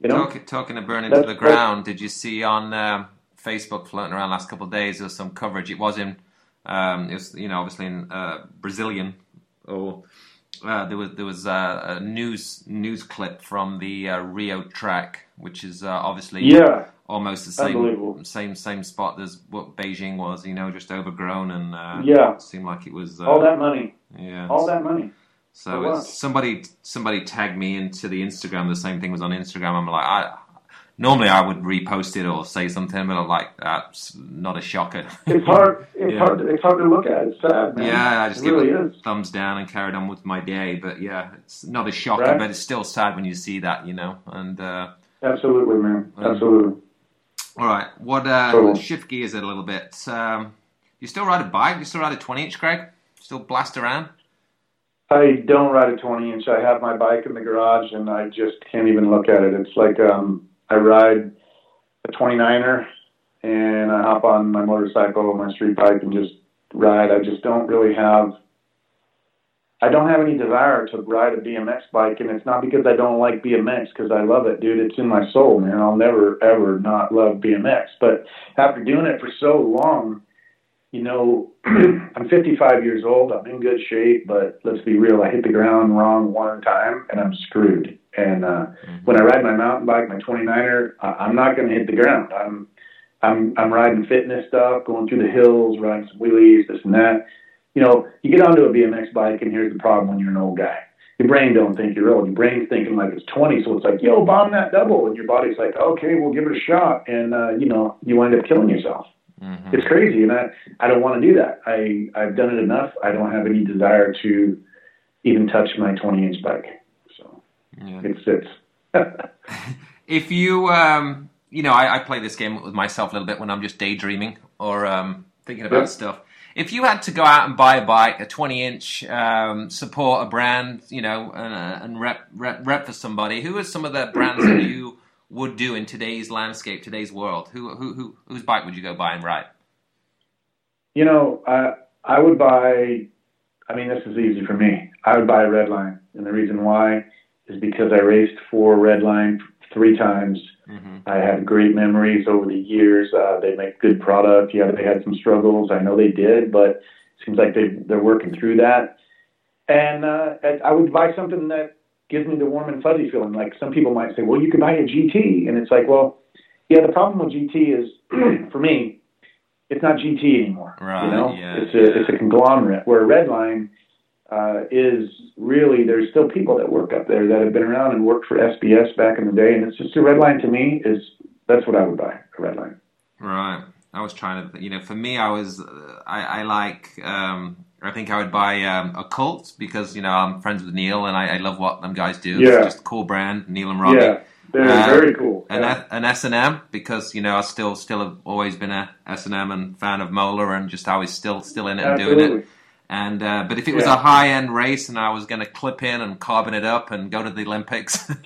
You know, Talk, talking to burning to the ground, did you see on um, Facebook floating around last couple of days? There was some coverage. It was in, um, it was you know obviously in uh, Brazilian or. Uh, there was there was uh, a news news clip from the uh, Rio track, which is uh, obviously yeah almost the same same same spot as what Beijing was. You know, just overgrown and uh, yeah, seemed like it was uh, all that money. Yeah, all that money. So somebody somebody tagged me into the Instagram. The same thing was on Instagram. I'm like, I normally I would repost it or say something, but I'm like, that's not a shocker. It's hard. It's yeah. hard. It's hard to look at. It's sad, man. Yeah, I just it give really it thumbs down and carried on with my day. But yeah, it's not a shocker, right? but it's still sad when you see that, you know. And uh, absolutely, man. Um, absolutely. All right. What uh, cool. shift gears it a little bit. Um, you still ride a bike? You still ride a 20 inch, Greg? Still blast around? I don't ride a 20 inch. I have my bike in the garage and I just can't even look at it. It's like um, I ride a 29er and I hop on my motorcycle, my street bike, and just ride. I just don't really have I don't have any desire to ride a BMX bike, and it's not because I don't like BMX, because I love it, dude. It's in my soul, man. I'll never ever not love BMX. But after doing it for so long, you know, I'm 55 years old. I'm in good shape, but let's be real. I hit the ground wrong one time, and I'm screwed. And uh, mm-hmm. when I ride my mountain bike, my 29er, I'm not going to hit the ground. I'm I'm I'm riding fitness stuff, going through the hills, riding some wheelies, this and that you know, you get onto a BMX bike, and here's the problem when you're an old guy. Your brain don't think you're old. Your brain's thinking like it's 20, so it's like, yo, bomb that double, and your body's like, okay, we'll give it a shot, and uh, you know, you wind up killing yourself. Mm-hmm. It's crazy, and I I don't want to do that. I I've done it enough. I don't have any desire to even touch my 20 inch bike. So yeah. it sits. if you um you know, I, I, play this game with myself a little bit when I'm just daydreaming or um, thinking about yep. stuff if you had to go out and buy a bike, a 20 inch, um, support a brand, you know, and, uh, and rep, rep, rep for somebody, who are some of the brands that you would do in today's landscape, today's world? Who, who, who, whose bike would you go buy and ride? You know, I, I would buy, I mean, this is easy for me. I would buy a Redline. And the reason why is because I raced for Redline three times Mm-hmm. I have great memories over the years. Uh, they make good product. Yeah, they had some struggles. I know they did, but it seems like they they're working through that. And uh, I would buy something that gives me the warm and fuzzy feeling. Like some people might say, well, you could buy a GT, and it's like, well, yeah. The problem with GT is, for me, it's not GT anymore. Right. You know, yeah, it's a yeah. it's a conglomerate. Where Redline uh, is really there's still people that work up there that have been around and worked for SBS back in the day, and it's just a Redline to me is that's what I would buy a Redline. Right. I was trying to, you know, for me, I was, uh, I, I like, um, I think I would buy um, a Cult because you know I'm friends with Neil and I, I love what them guys do. Yeah. It's just a cool brand, Neil and Robbie. Yeah, they're um, very cool. An, yeah. an S and M because you know I still still have always been a S and M and fan of Moeller and just always still still in it Absolutely. and doing it. And uh, but if it was yeah. a high end race and I was going to clip in and carbon it up and go to the Olympics,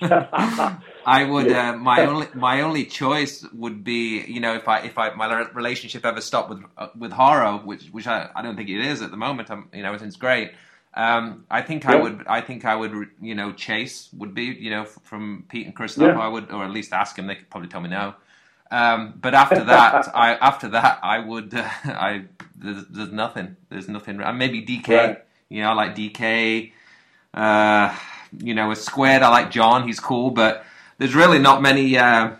I would. Yeah. Uh, my only my only choice would be you know if I if I my relationship ever stopped with uh, with Haro, which which I, I don't think it is at the moment. I'm, you know everything's great. Um, I think I would. I think I would. You know, Chase would be. You know, from Pete and Christoph. I would, or at least ask him. They could probably tell me no. Um, but after that, I after that I would uh, I there's, there's, nothing. There's nothing. Maybe DK. Right. You know, I like DK. Uh, you know, a squared. I like John. He's cool, but there's really not many uh,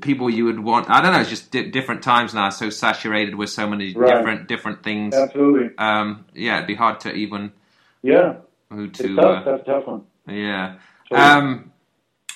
people you would want. I don't know. It's just di- different times now. So saturated with so many right. different different things. Absolutely. Um, yeah, it'd be hard to even. Yeah. Who to? It's tough. Uh, That's tough one. Yeah. Um,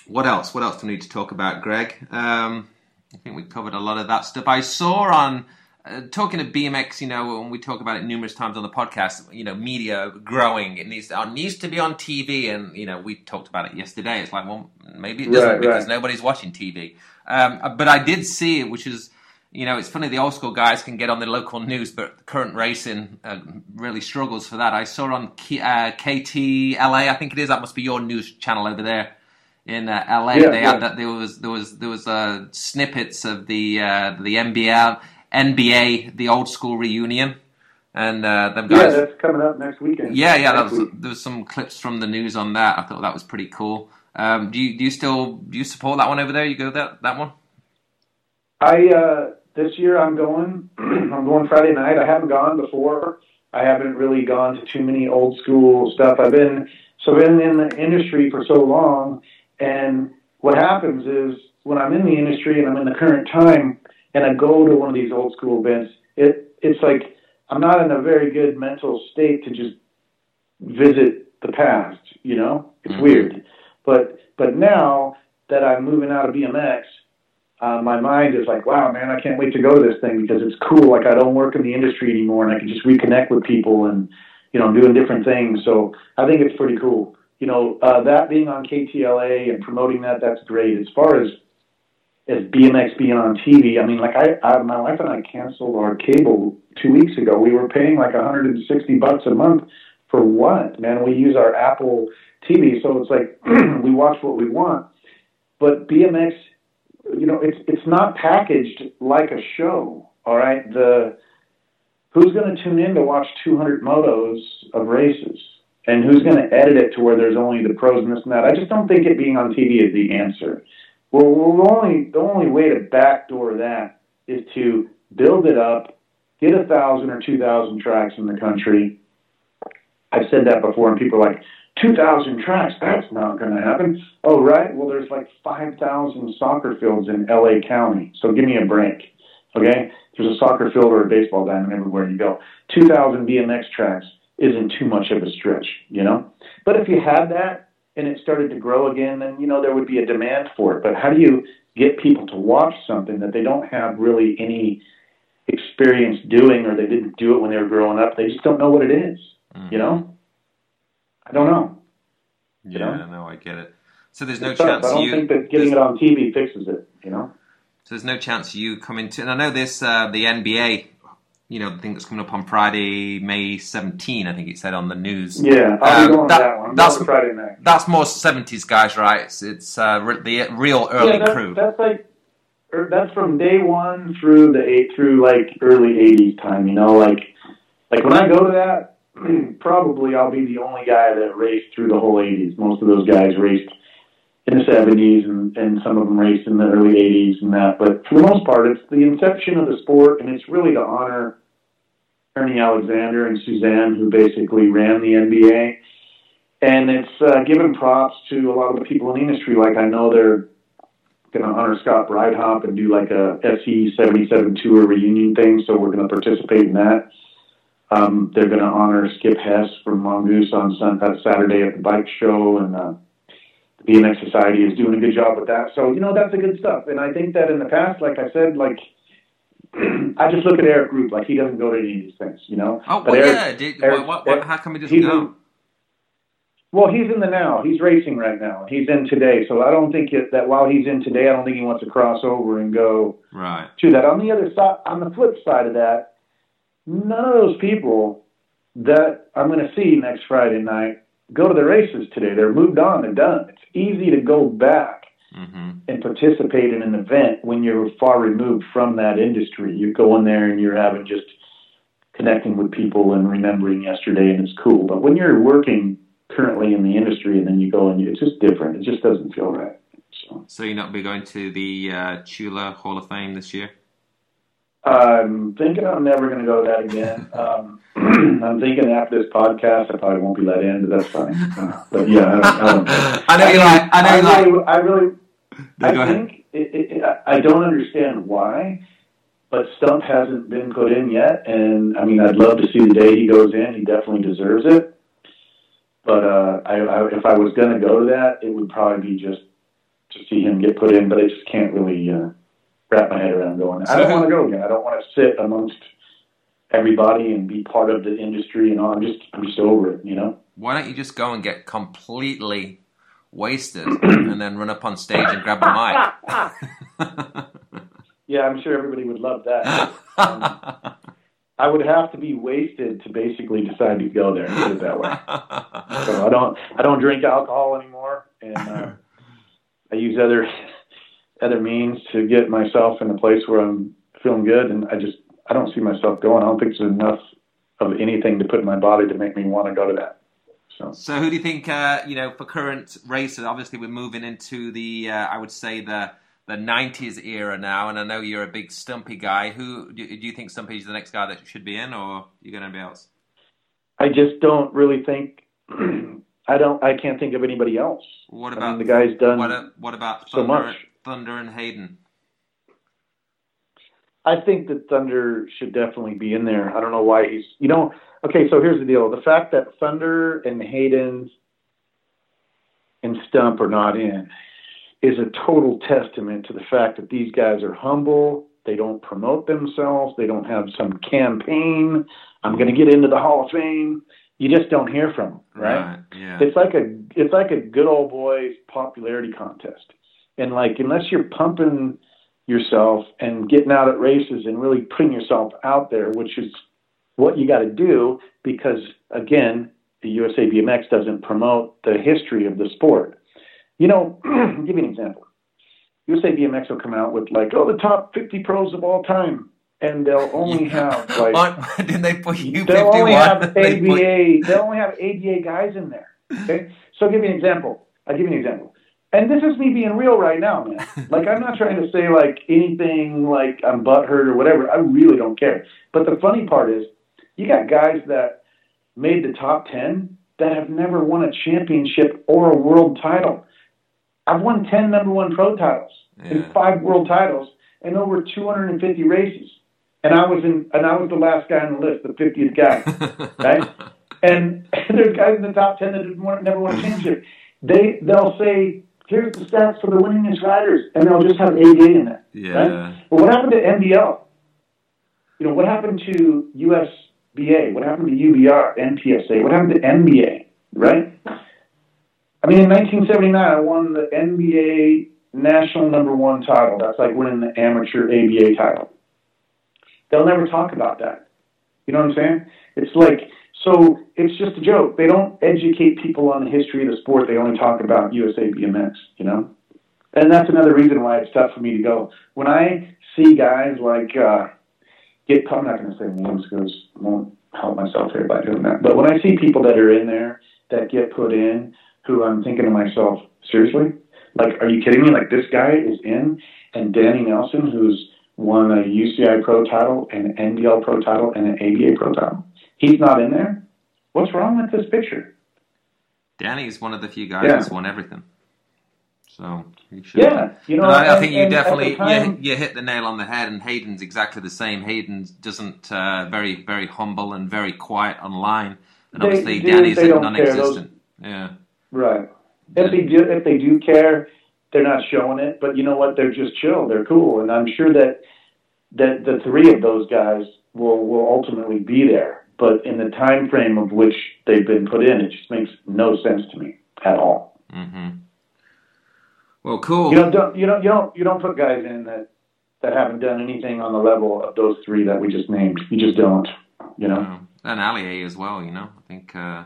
what else? What else do we need to talk about, Greg? Um, I think we covered a lot of that stuff. I saw on uh, talking to BMX, you know, when we talk about it numerous times on the podcast, you know, media growing, it needs to, it needs to be on TV, and you know, we talked about it yesterday. It's like, well, maybe it doesn't right, because right. nobody's watching TV. Um, uh, but I did see it, which is, you know, it's funny the old school guys can get on the local news, but current racing uh, really struggles for that. I saw on K- uh, KTLA, I think it is. That must be your news channel over there in uh, LA. Yeah, they yeah. had that there was there was there was uh, snippets of the uh, the NBL NBA the old school reunion And uh, them Yeah, that's coming up next weekend. Yeah, yeah. That was, week. there was some clips from the news on that. I thought that was pretty cool. Um, do you do you still do you support that one over there? You go that that one? I uh, this year I'm going. I'm going Friday night. I haven't gone before. I haven't really gone to too many old school stuff. I've been so been in the industry for so long, and what happens is when I'm in the industry and I'm in the current time, and I go to one of these old school events, it it's like I'm not in a very good mental state to just visit the past. You know, it's Mhm. weird. But but now that I'm moving out of BMX, uh, my mind is like, wow, man, I can't wait to go to this thing because it's cool. Like I don't work in the industry anymore, and I can just reconnect with people and you know doing different things. So I think it's pretty cool. You know, uh, that being on KTLA and promoting that, that's great. As far as as BMX being on TV, I mean, like I, I my wife and I canceled our cable two weeks ago. We were paying like 160 bucks a month for what? Man, we use our Apple TV, so it's like we watch what we want. But BMX, you know, it's it's not packaged like a show. All right, the who's going to tune in to watch 200 motos of races, and who's going to edit it to where there's only the pros and this and that? I just don't think it being on TV is the answer. Well, well only the only way to backdoor that is to build it up, get a thousand or two thousand tracks in the country. I've said that before, and people are like, 2,000 tracks, that's not going to happen. Oh, right? Well, there's like 5,000 soccer fields in LA County, so give me a break. Okay? There's a soccer field or a baseball diamond everywhere you go. 2,000 BMX tracks isn't too much of a stretch, you know? But if you have that and it started to grow again, then, you know, there would be a demand for it. But how do you get people to watch something that they don't have really any experience doing or they didn't do it when they were growing up? They just don't know what it is, you know? I don't know. Yeah, know? no, I get it. So there's no It's tough. chance I don't you. think that getting it on TV fixes it, you know? So there's no chance you coming to. And I know this uh, the NBA. You know the thing that's coming up on Friday, May 17. I think it said on the news. Yeah, I'll Um, be going that- that one. That's- Friday night. That's more 70s guys, right? It's, it's uh, the real early yeah, that's, crew. that's like, that's from day one through the eight through like early '80s time. You know, like, like when I go to that, probably I'll be the only guy that raced through the whole '80s. Most of those guys raced in the '70s, and and some of them raced in the early '80s and that. But for the most part, it's the inception of the sport, and it's really to honor Ernie Alexander and Suzanne, who basically ran the NBA. And it's uh, giving props to a lot of the people in the industry. Like I know they're going to honor Scott Breithaupt and do like a SE 77 tour reunion thing. So we're going to participate in that. Um, they're going to honor Skip Hess from Mongoose on Sun- Saturday at the bike show, and uh, BMX Society is doing a good job with that. So you know that's the good stuff. And I think that in the past, like I said, like I just look at Eric Rupe, like he doesn't go to any of these things, you know. oh, well, Eric- yeah. Did, Eric- what, what, how come he doesn't go? in- Well, he's in the now. He's racing right now. He's in today. So I don't think it, that while he's in today, I don't think he wants to cross over and go Right. to that. On the other side, on the flip side of that, none of those people that I'm going to see next Friday night go to the races today. They're moved on and done. It's easy to go back hmm and participate in an event when you're far removed from that industry. You go in there and you're having just connecting with people and remembering yesterday, and it's cool. But when you're working currently in the industry and then you go and you, it's just different. It just doesn't feel right. So So you're not be going to the uh, Chula Hall of Fame this year? I'm thinking I'm never going to go to that again. Um, I'm thinking after this podcast, I probably won't be let in, but that's fine. Uh, but yeah, I, don't, I, don't, I know you like. I know you like. I really No, I think it, it, it, I don't understand why, but Stump hasn't been put in yet. And I mean, I'd love to see the day he goes in. He definitely deserves it. But uh, I, I, if I was going to go to that, it would probably be just to see him get put in. But I just can't really uh, wrap my head around going. I don't want to go again. I don't want to sit amongst everybody and be part of the industry and all. I'm just I'm just over it. You know. Why don't you just go and get completely wasted and then run up on stage and grab the mic? Yeah, I'm sure everybody would love that. mic? I would have to be wasted to basically decide to go there. And put it that way. So I don't I don't drink alcohol anymore, and uh, I use other other means to get myself in a place where I'm feeling good. And I just I don't see myself going. I don't think there's enough of anything to put in my body to make me want to go to that. So, so who do you think? Uh, you know, for current races, obviously we're moving into the, uh, I would say the the '90s era now, and I know you're a big Stumpy guy. Who do, do you think Stumpy's the next guy that should be in, or you going to be else? I just don't really think. I don't. I can't think of anybody else. What about I mean, the guy's done? What, what about so much? Thunder and Hayden? I think that Thunder should definitely be in there. I don't know why he's. You know, okay. So here's the deal: the fact that Thunder and Hayden and Stump are not in is a total testament to the fact that these guys are humble. They don't promote themselves. They don't have some campaign. I'm going to get into the Hall of Fame. You just don't hear from them, right? right yeah. It's like a it's like a good old boys popularity contest, and like unless you're pumping yourself and getting out at races and really putting yourself out there, which is what you got to do because again, the USA BMX doesn't promote the history of the sport. You know, give you an example. USA BMX will come out with like, oh, the top 50 pros of all time, and they'll only have like, What- didn't they put you they'll 51? only have They put- ABA, they'll only have ABA guys in there. Okay, so I'll give you an example. I'll give you an example. And this is me being real right now, man. Like I'm not trying to say like anything like I'm butthurt or whatever. I really don't care. But the funny part is, you got guys that made the top ten that have never won a championship or a world title. I've won ten number one pro titles Yeah. and five world titles and over 250 races. And I was in, and I was the last guy on the list, the 50th guy. right? And there's guys in the top 10 that never won a championship. They they'll say, "Here's the stats for the winningest riders," and they'll just have ABA in it. Yeah. Right? But what happened to NBL? You know, what happened to USBA? What happened to UBR, NPSA? What happened to NBA? Right? I mean, in 1979, I won the NBA national number one title. That's like winning the amateur ABA title. They'll never talk about that. You know what I'm saying? It's like, so it's just a joke. They don't educate people on the history of the sport. They only talk about USA BMX, you know? And that's another reason why it's tough for me to go. When I see guys like, uh, get, I'm not going to say names because I won't help myself here by doing that. But when I see people that are in there that get put in, who I'm thinking to myself, seriously? Like, are you kidding me? Like, this guy is in, and Danny Nelson, who's won a UCI pro title, an NBL pro title, and an ABA pro title. He's not in there. What's wrong with this picture? Danny is one of the few guys Yeah. that's won everything. So he should. Yeah, you know. And I, I think you and definitely time- you, you hit the nail on the head, and Hayden's exactly the same. Hayden doesn't uh, very very humble and very quiet online, and They- obviously Danny's non-existent. Yeah, Right. If they do, if they do care, they're not showing it. But you know what? They're just chill. They're cool, and I'm sure that that the three of those guys will will ultimately be there. But in the time frame of which they've been put in, it just makes no sense to me at all. hmm Well, cool. You know, don't you don't you don't you don't put guys in that that haven't done anything on the level of those three that we just named. You just don't. You know. And Allier as well. You know, I think uh,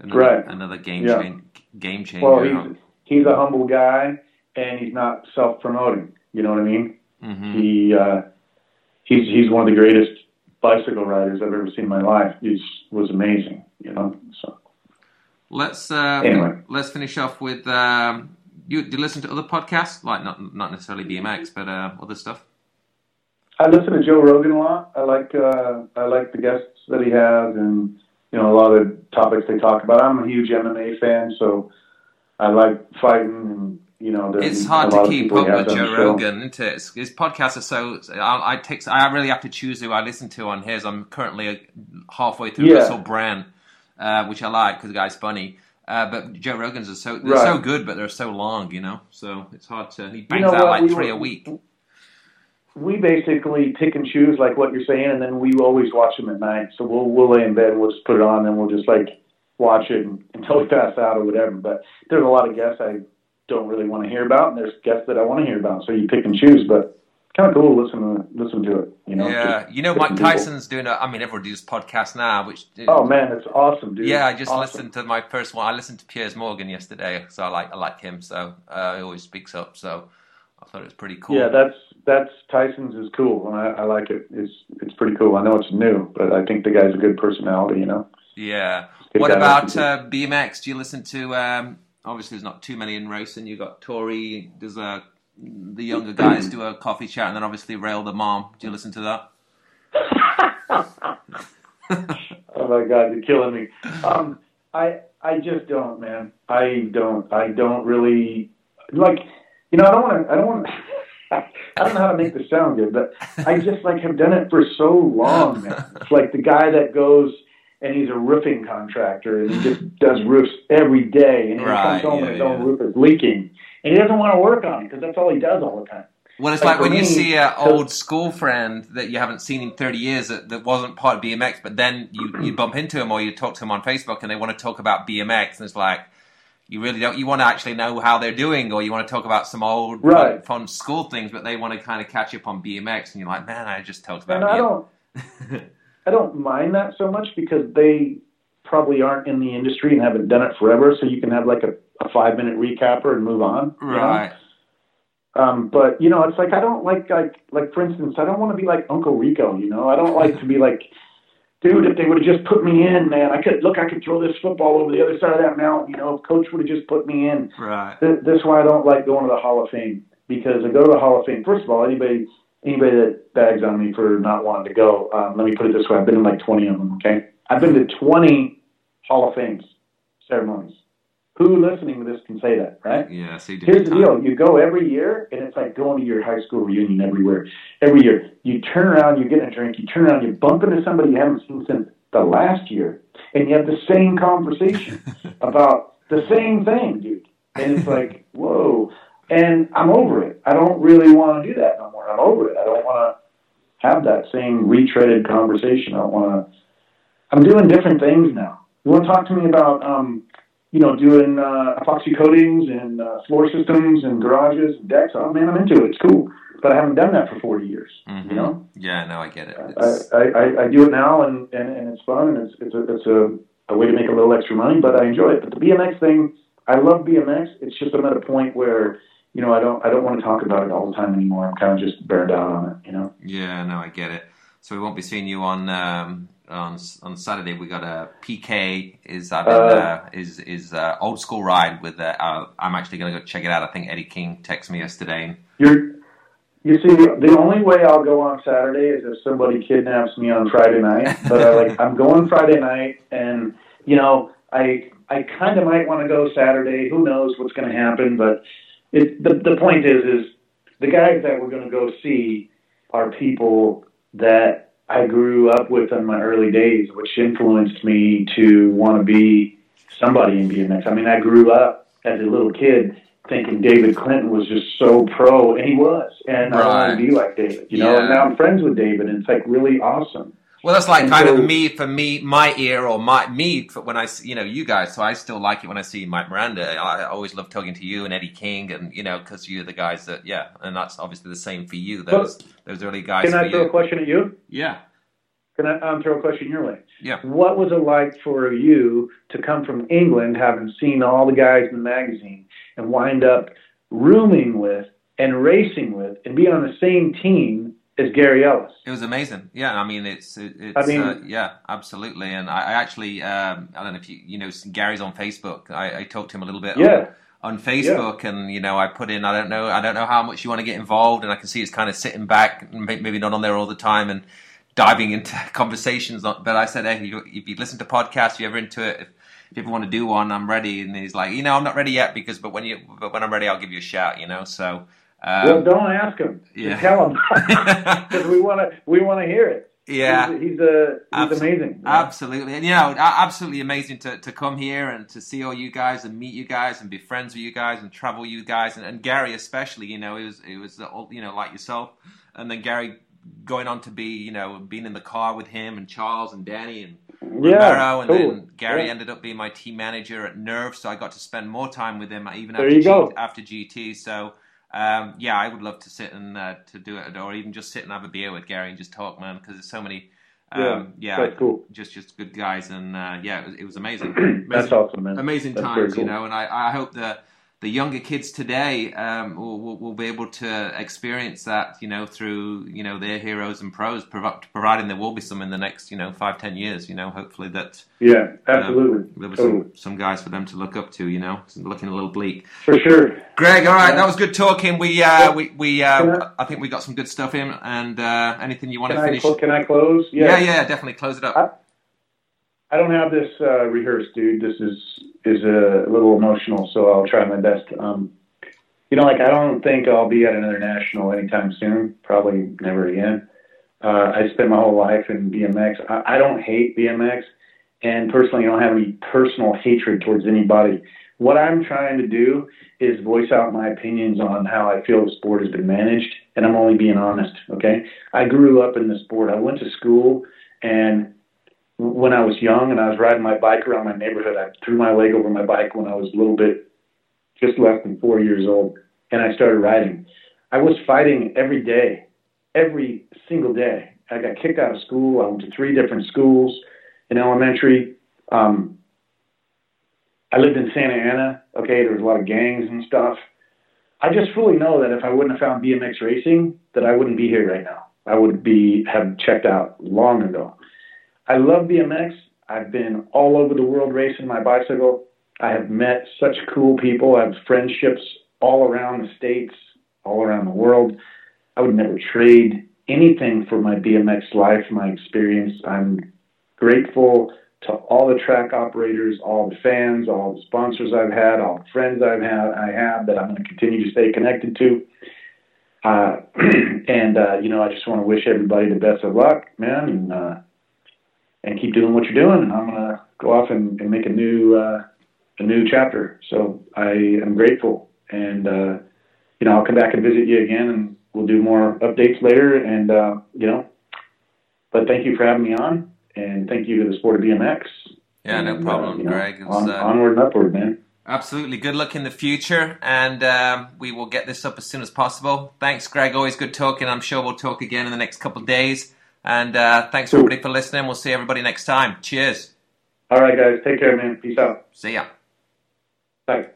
another, Right. another game Yeah. chan- game changer. Well, he's he's a humble guy, and he's not self promoting. You know what I mean? hmm He uh, he's he's one of the greatest bicycle riders I've ever seen in my life. He was amazing, you know. So Let's uh, Anyway. let's finish off with um, you. Do you listen to other podcasts like not not necessarily BMX, but uh, other stuff? I listen to Joe Rogan a lot. I like uh, I like the guests that he has, and you know a lot of the topics they talk about. I'm a huge MMA fan, so I like fighting, and you know It's hard to keep up with Joe. Rogan, isn't it? It's- His podcasts are so. I, I take. I really have to choose who I listen to on his. I'm currently uh, halfway through Yeah. Russell Brand, uh, which I like because the guy's funny. Uh, but Joe Rogan's are so they're so good, but they're so long, you know. So it's hard to. He bangs know out like We three were- a week. we basically pick and choose like what you're saying, and then we always watch them at night. So we'll we'll lay in bed, we'll just put it on, and we'll just like watch it until we pass out or whatever. But there's a lot of guests I don't really want to hear about, and there's guests that I want to hear about. So you pick and choose, but kind of cool to listen to listen to it. You know, yeah, you know, Mike different people. Tyson's doing. A, I mean, everyone does podcasts now, which Oh man, it's awesome, dude. Yeah, I just awesome. listened to my first one. I listened to Piers Morgan yesterday, so I like I like him. So uh, he always speaks up. So I thought it was pretty cool. Yeah, that's that's Tyson's is cool, and I, I like it. It's it's pretty cool. I know it's new, but I think the guy's a good personality. You know. Yeah. What about uh, BMX? Do you listen to? Um, obviously, there's not too many in racing. You got Tori. There's a the younger guys do a coffee chat, and then obviously Rail the mom. Do you listen to that? Oh my God, you're killing me. Um, I I just don't, man. I don't. I don't really like. You know, I don't want to. I don't want. I don't know how to make this sound good, but I just like have done it for so long, man. It's like the guy that goes and he's a roofing contractor and he just does roofs every day, and he Right, comes home yeah, and his own roof is leaking, and he doesn't want to work on it because that's all he does all the time. Well, it's Like like when for you see an old school friend that you haven't seen in 30 years that, that wasn't part of BMX, but then you, you bump into him or you talk to him on Facebook and they want to talk about BMX, and it's like, you really don't, you want to actually know how they're doing, or you want to talk about some old fun, Right. fun school things, but they want to kind of catch up on BMX, and you're like, man, I just talked about And I BMX. I don't mind that so much because they probably aren't in the industry and haven't done it forever. So you can have like a, a five minute recapper and move on. you know? right. Um, but you know, it's like I don't like like like for instance, I don't want to be like Uncle Rico. You know, I don't like to be like, dude, if they would have just put me in, man, I could look, I could throw this football over the other side of that mountain. You know, if coach would have just put me in. Right. Th- This is why I don't like going to the Hall of Fame because I go to the Hall of Fame. First of all, anybody anybody that bags on me for not wanting to go, um, let me put it this way: I've been in like 20 of them. Okay, I've been to 20 Hall of Fames ceremonies. Who listening to this can say that, right? Yeah, so did Here's the time. deal: you go every year, and it's like going to your high school reunion everywhere. Every year, you turn around, you get a drink, you turn around, you bump into somebody you haven't seen since the last year, and you have the same conversation about the same thing, dude. And it's like, whoa. And I'm over it. I don't really want to do that no more. I'm over it. I don't want to have that same retreaded conversation. I don't want to. I'm doing different things now. You want to talk to me about, um, you know, doing uh, epoxy coatings and uh, floor systems and garages and decks? Oh man, I'm into it. It's cool. But I haven't done that for 40 years. Mhm. You know. Yeah, no, I get it. I, I, I, I do it now, and, and, and it's fun, and it's it's a, it's a, a way to make a little extra money, but I enjoy it. But the BMX thing, I love BMX. It's just I'm at a point where you know I don't I don't want to talk about it all the time anymore. I'm kind of just burned out on it. You know. Yeah, no, I get it. So we won't be seeing you on um, on on Saturday. We got a PK is uh, uh, is is uh, old school ride with. Uh, uh, I'm actually going to go check it out. I think Eddie King texted me yesterday. You're you see the only way I'll go on Saturday is if somebody kidnaps me on Friday night. But I like I'm going Friday night, and you know I I kind of might want to go Saturday. Who knows what's going to happen? But it, the the point is is the guys that we're going to go see are people that I grew up with in my early days, which influenced me to want to be somebody in BMX. I mean, I grew up as a little kid thinking David Clinton was just so pro, and he was, and I want to be like David, you know. And now I'm friends with David, and it's like really awesome. Well, that's like And kind so- of me for me, my ear or my me for when I see you know you guys. So I still like it when I see Mike Miranda. I always love talking to you and Eddie King, and you know because you're the guys that yeah, and that's obviously the same for you. Those those early guys Can I throw a question at you? Yeah, Can I um, throw a question your way? Yeah. What was it like for you to come from England, having seen all the guys in the magazine, and wind up rooming with and racing with and be on the same team as Gary Ellis? It was amazing. Yeah, I mean, it's it, it's I mean- uh, yeah, absolutely. And I, I actually um, I don't know if you you know Gary's on Facebook. I, I talked to him a little bit. Yeah. On, on Facebook, and you know, I put in. I don't know. I don't know how much you want to get involved, and I can see it's kind of sitting back, maybe not on there all the time, and diving into conversations. But I said, hey, if you listen to podcasts, if you're ever into it, if, if you ever want to do one, I'm ready. And he's like, you know, I'm not ready yet because, but when you, but when I'm ready, I'll give you a shout. You know, so. Um, well, don't ask him. yeah. Tell him because we want to. We want to hear it. yeah. he's, he's a he's amazing. know? Absolutely, and you know, absolutely amazing to, to come here and to see all you guys and meet you guys and be friends with you guys and travel with you guys and, and Gary especially. You know, it was it was you know like yourself, and then Gary going on to be you know being in the car with him and Charles and Danny and yeah, Romero, and cool. then Gary Yeah. ended up being my team manager at Nerve, so I got to spend more time with him even after G- after GT. So. Um, yeah, I would love to sit and uh, to do it, or even just sit and have a beer with Gary and just talk, man, because there's so many. Um, yeah, That's cool. just just good guys, and uh, yeah, it was, it was amazing. That's amazing, awesome, man. amazing That's times, very you know. And I, I hope the the younger kids today um, will, will, be able to experience that, you know, through you know their heroes and pros, providing there will be some in the next, you know, five ten years. You know, hopefully that. Yeah, absolutely. Um, there totally. some, some guys for them to look up to. You know, looking a little bleak. For sure. Greg, all right, that was good talking. We uh, we we uh, I, I, think we got some good stuff in. And uh, anything you want can to finish? I, can I close? Yeah, yeah, yeah definitely close it up. I, I don't have this uh, rehearsed, dude. This is is a little emotional, so I'll try my best. Um, you know, like I don't think I'll be at another national anytime soon. Probably never again. Uh, I spent my whole life in BMX. I, I don't hate BMX, and personally, I don't have any personal hatred towards anybody. What I'm trying to do is voice out my opinions on how I feel the sport has been managed, and I'm only being honest. Okay, I grew up in the sport. I went to school, and when I was young and I was riding my bike around my neighborhood, I threw my leg over my bike when I was a little bit, just less than four years old, and I started riding. I was fighting every day, every single day. I got kicked out of school. I went to three different schools in elementary. Um, I lived in Santa Ana. Okay, there was a lot of gangs and stuff. I just fully know that if I wouldn't have found BMX racing, that I wouldn't be here right now. I would be have checked out long ago. I love BMX. I've been all over the world racing my bicycle. I have met such cool people. I have friendships all around the states, all around the world. I would never trade anything for my BMX life, my experience. I'm grateful to all the track operators, all the fans, all the sponsors I've had, all the friends I've had, I have that I'm going to continue to stay connected to. Uh, and uh, you know, I just want to wish everybody the best of luck, man, and uh, and keep doing what you're doing. And I'm gonna go off and, and make a new uh, a new chapter. So I am grateful, and uh, you know I'll come back and visit you again, and we'll do more updates later. And uh, you know, but thank you for having me on, and thank you to the sport of BMX. Yeah, no problem, uh, you know, Greg. On, uh, onward and upward, man. Absolutely. Good luck in the future, and um, we will get this up as soon as possible. Thanks, Greg. Always good talking. I'm sure we'll talk again in the next couple of days. And uh, thanks cool. everybody for listening. We'll see everybody next time. Cheers. All right, guys. Take care, man. Peace out. See ya. Bye.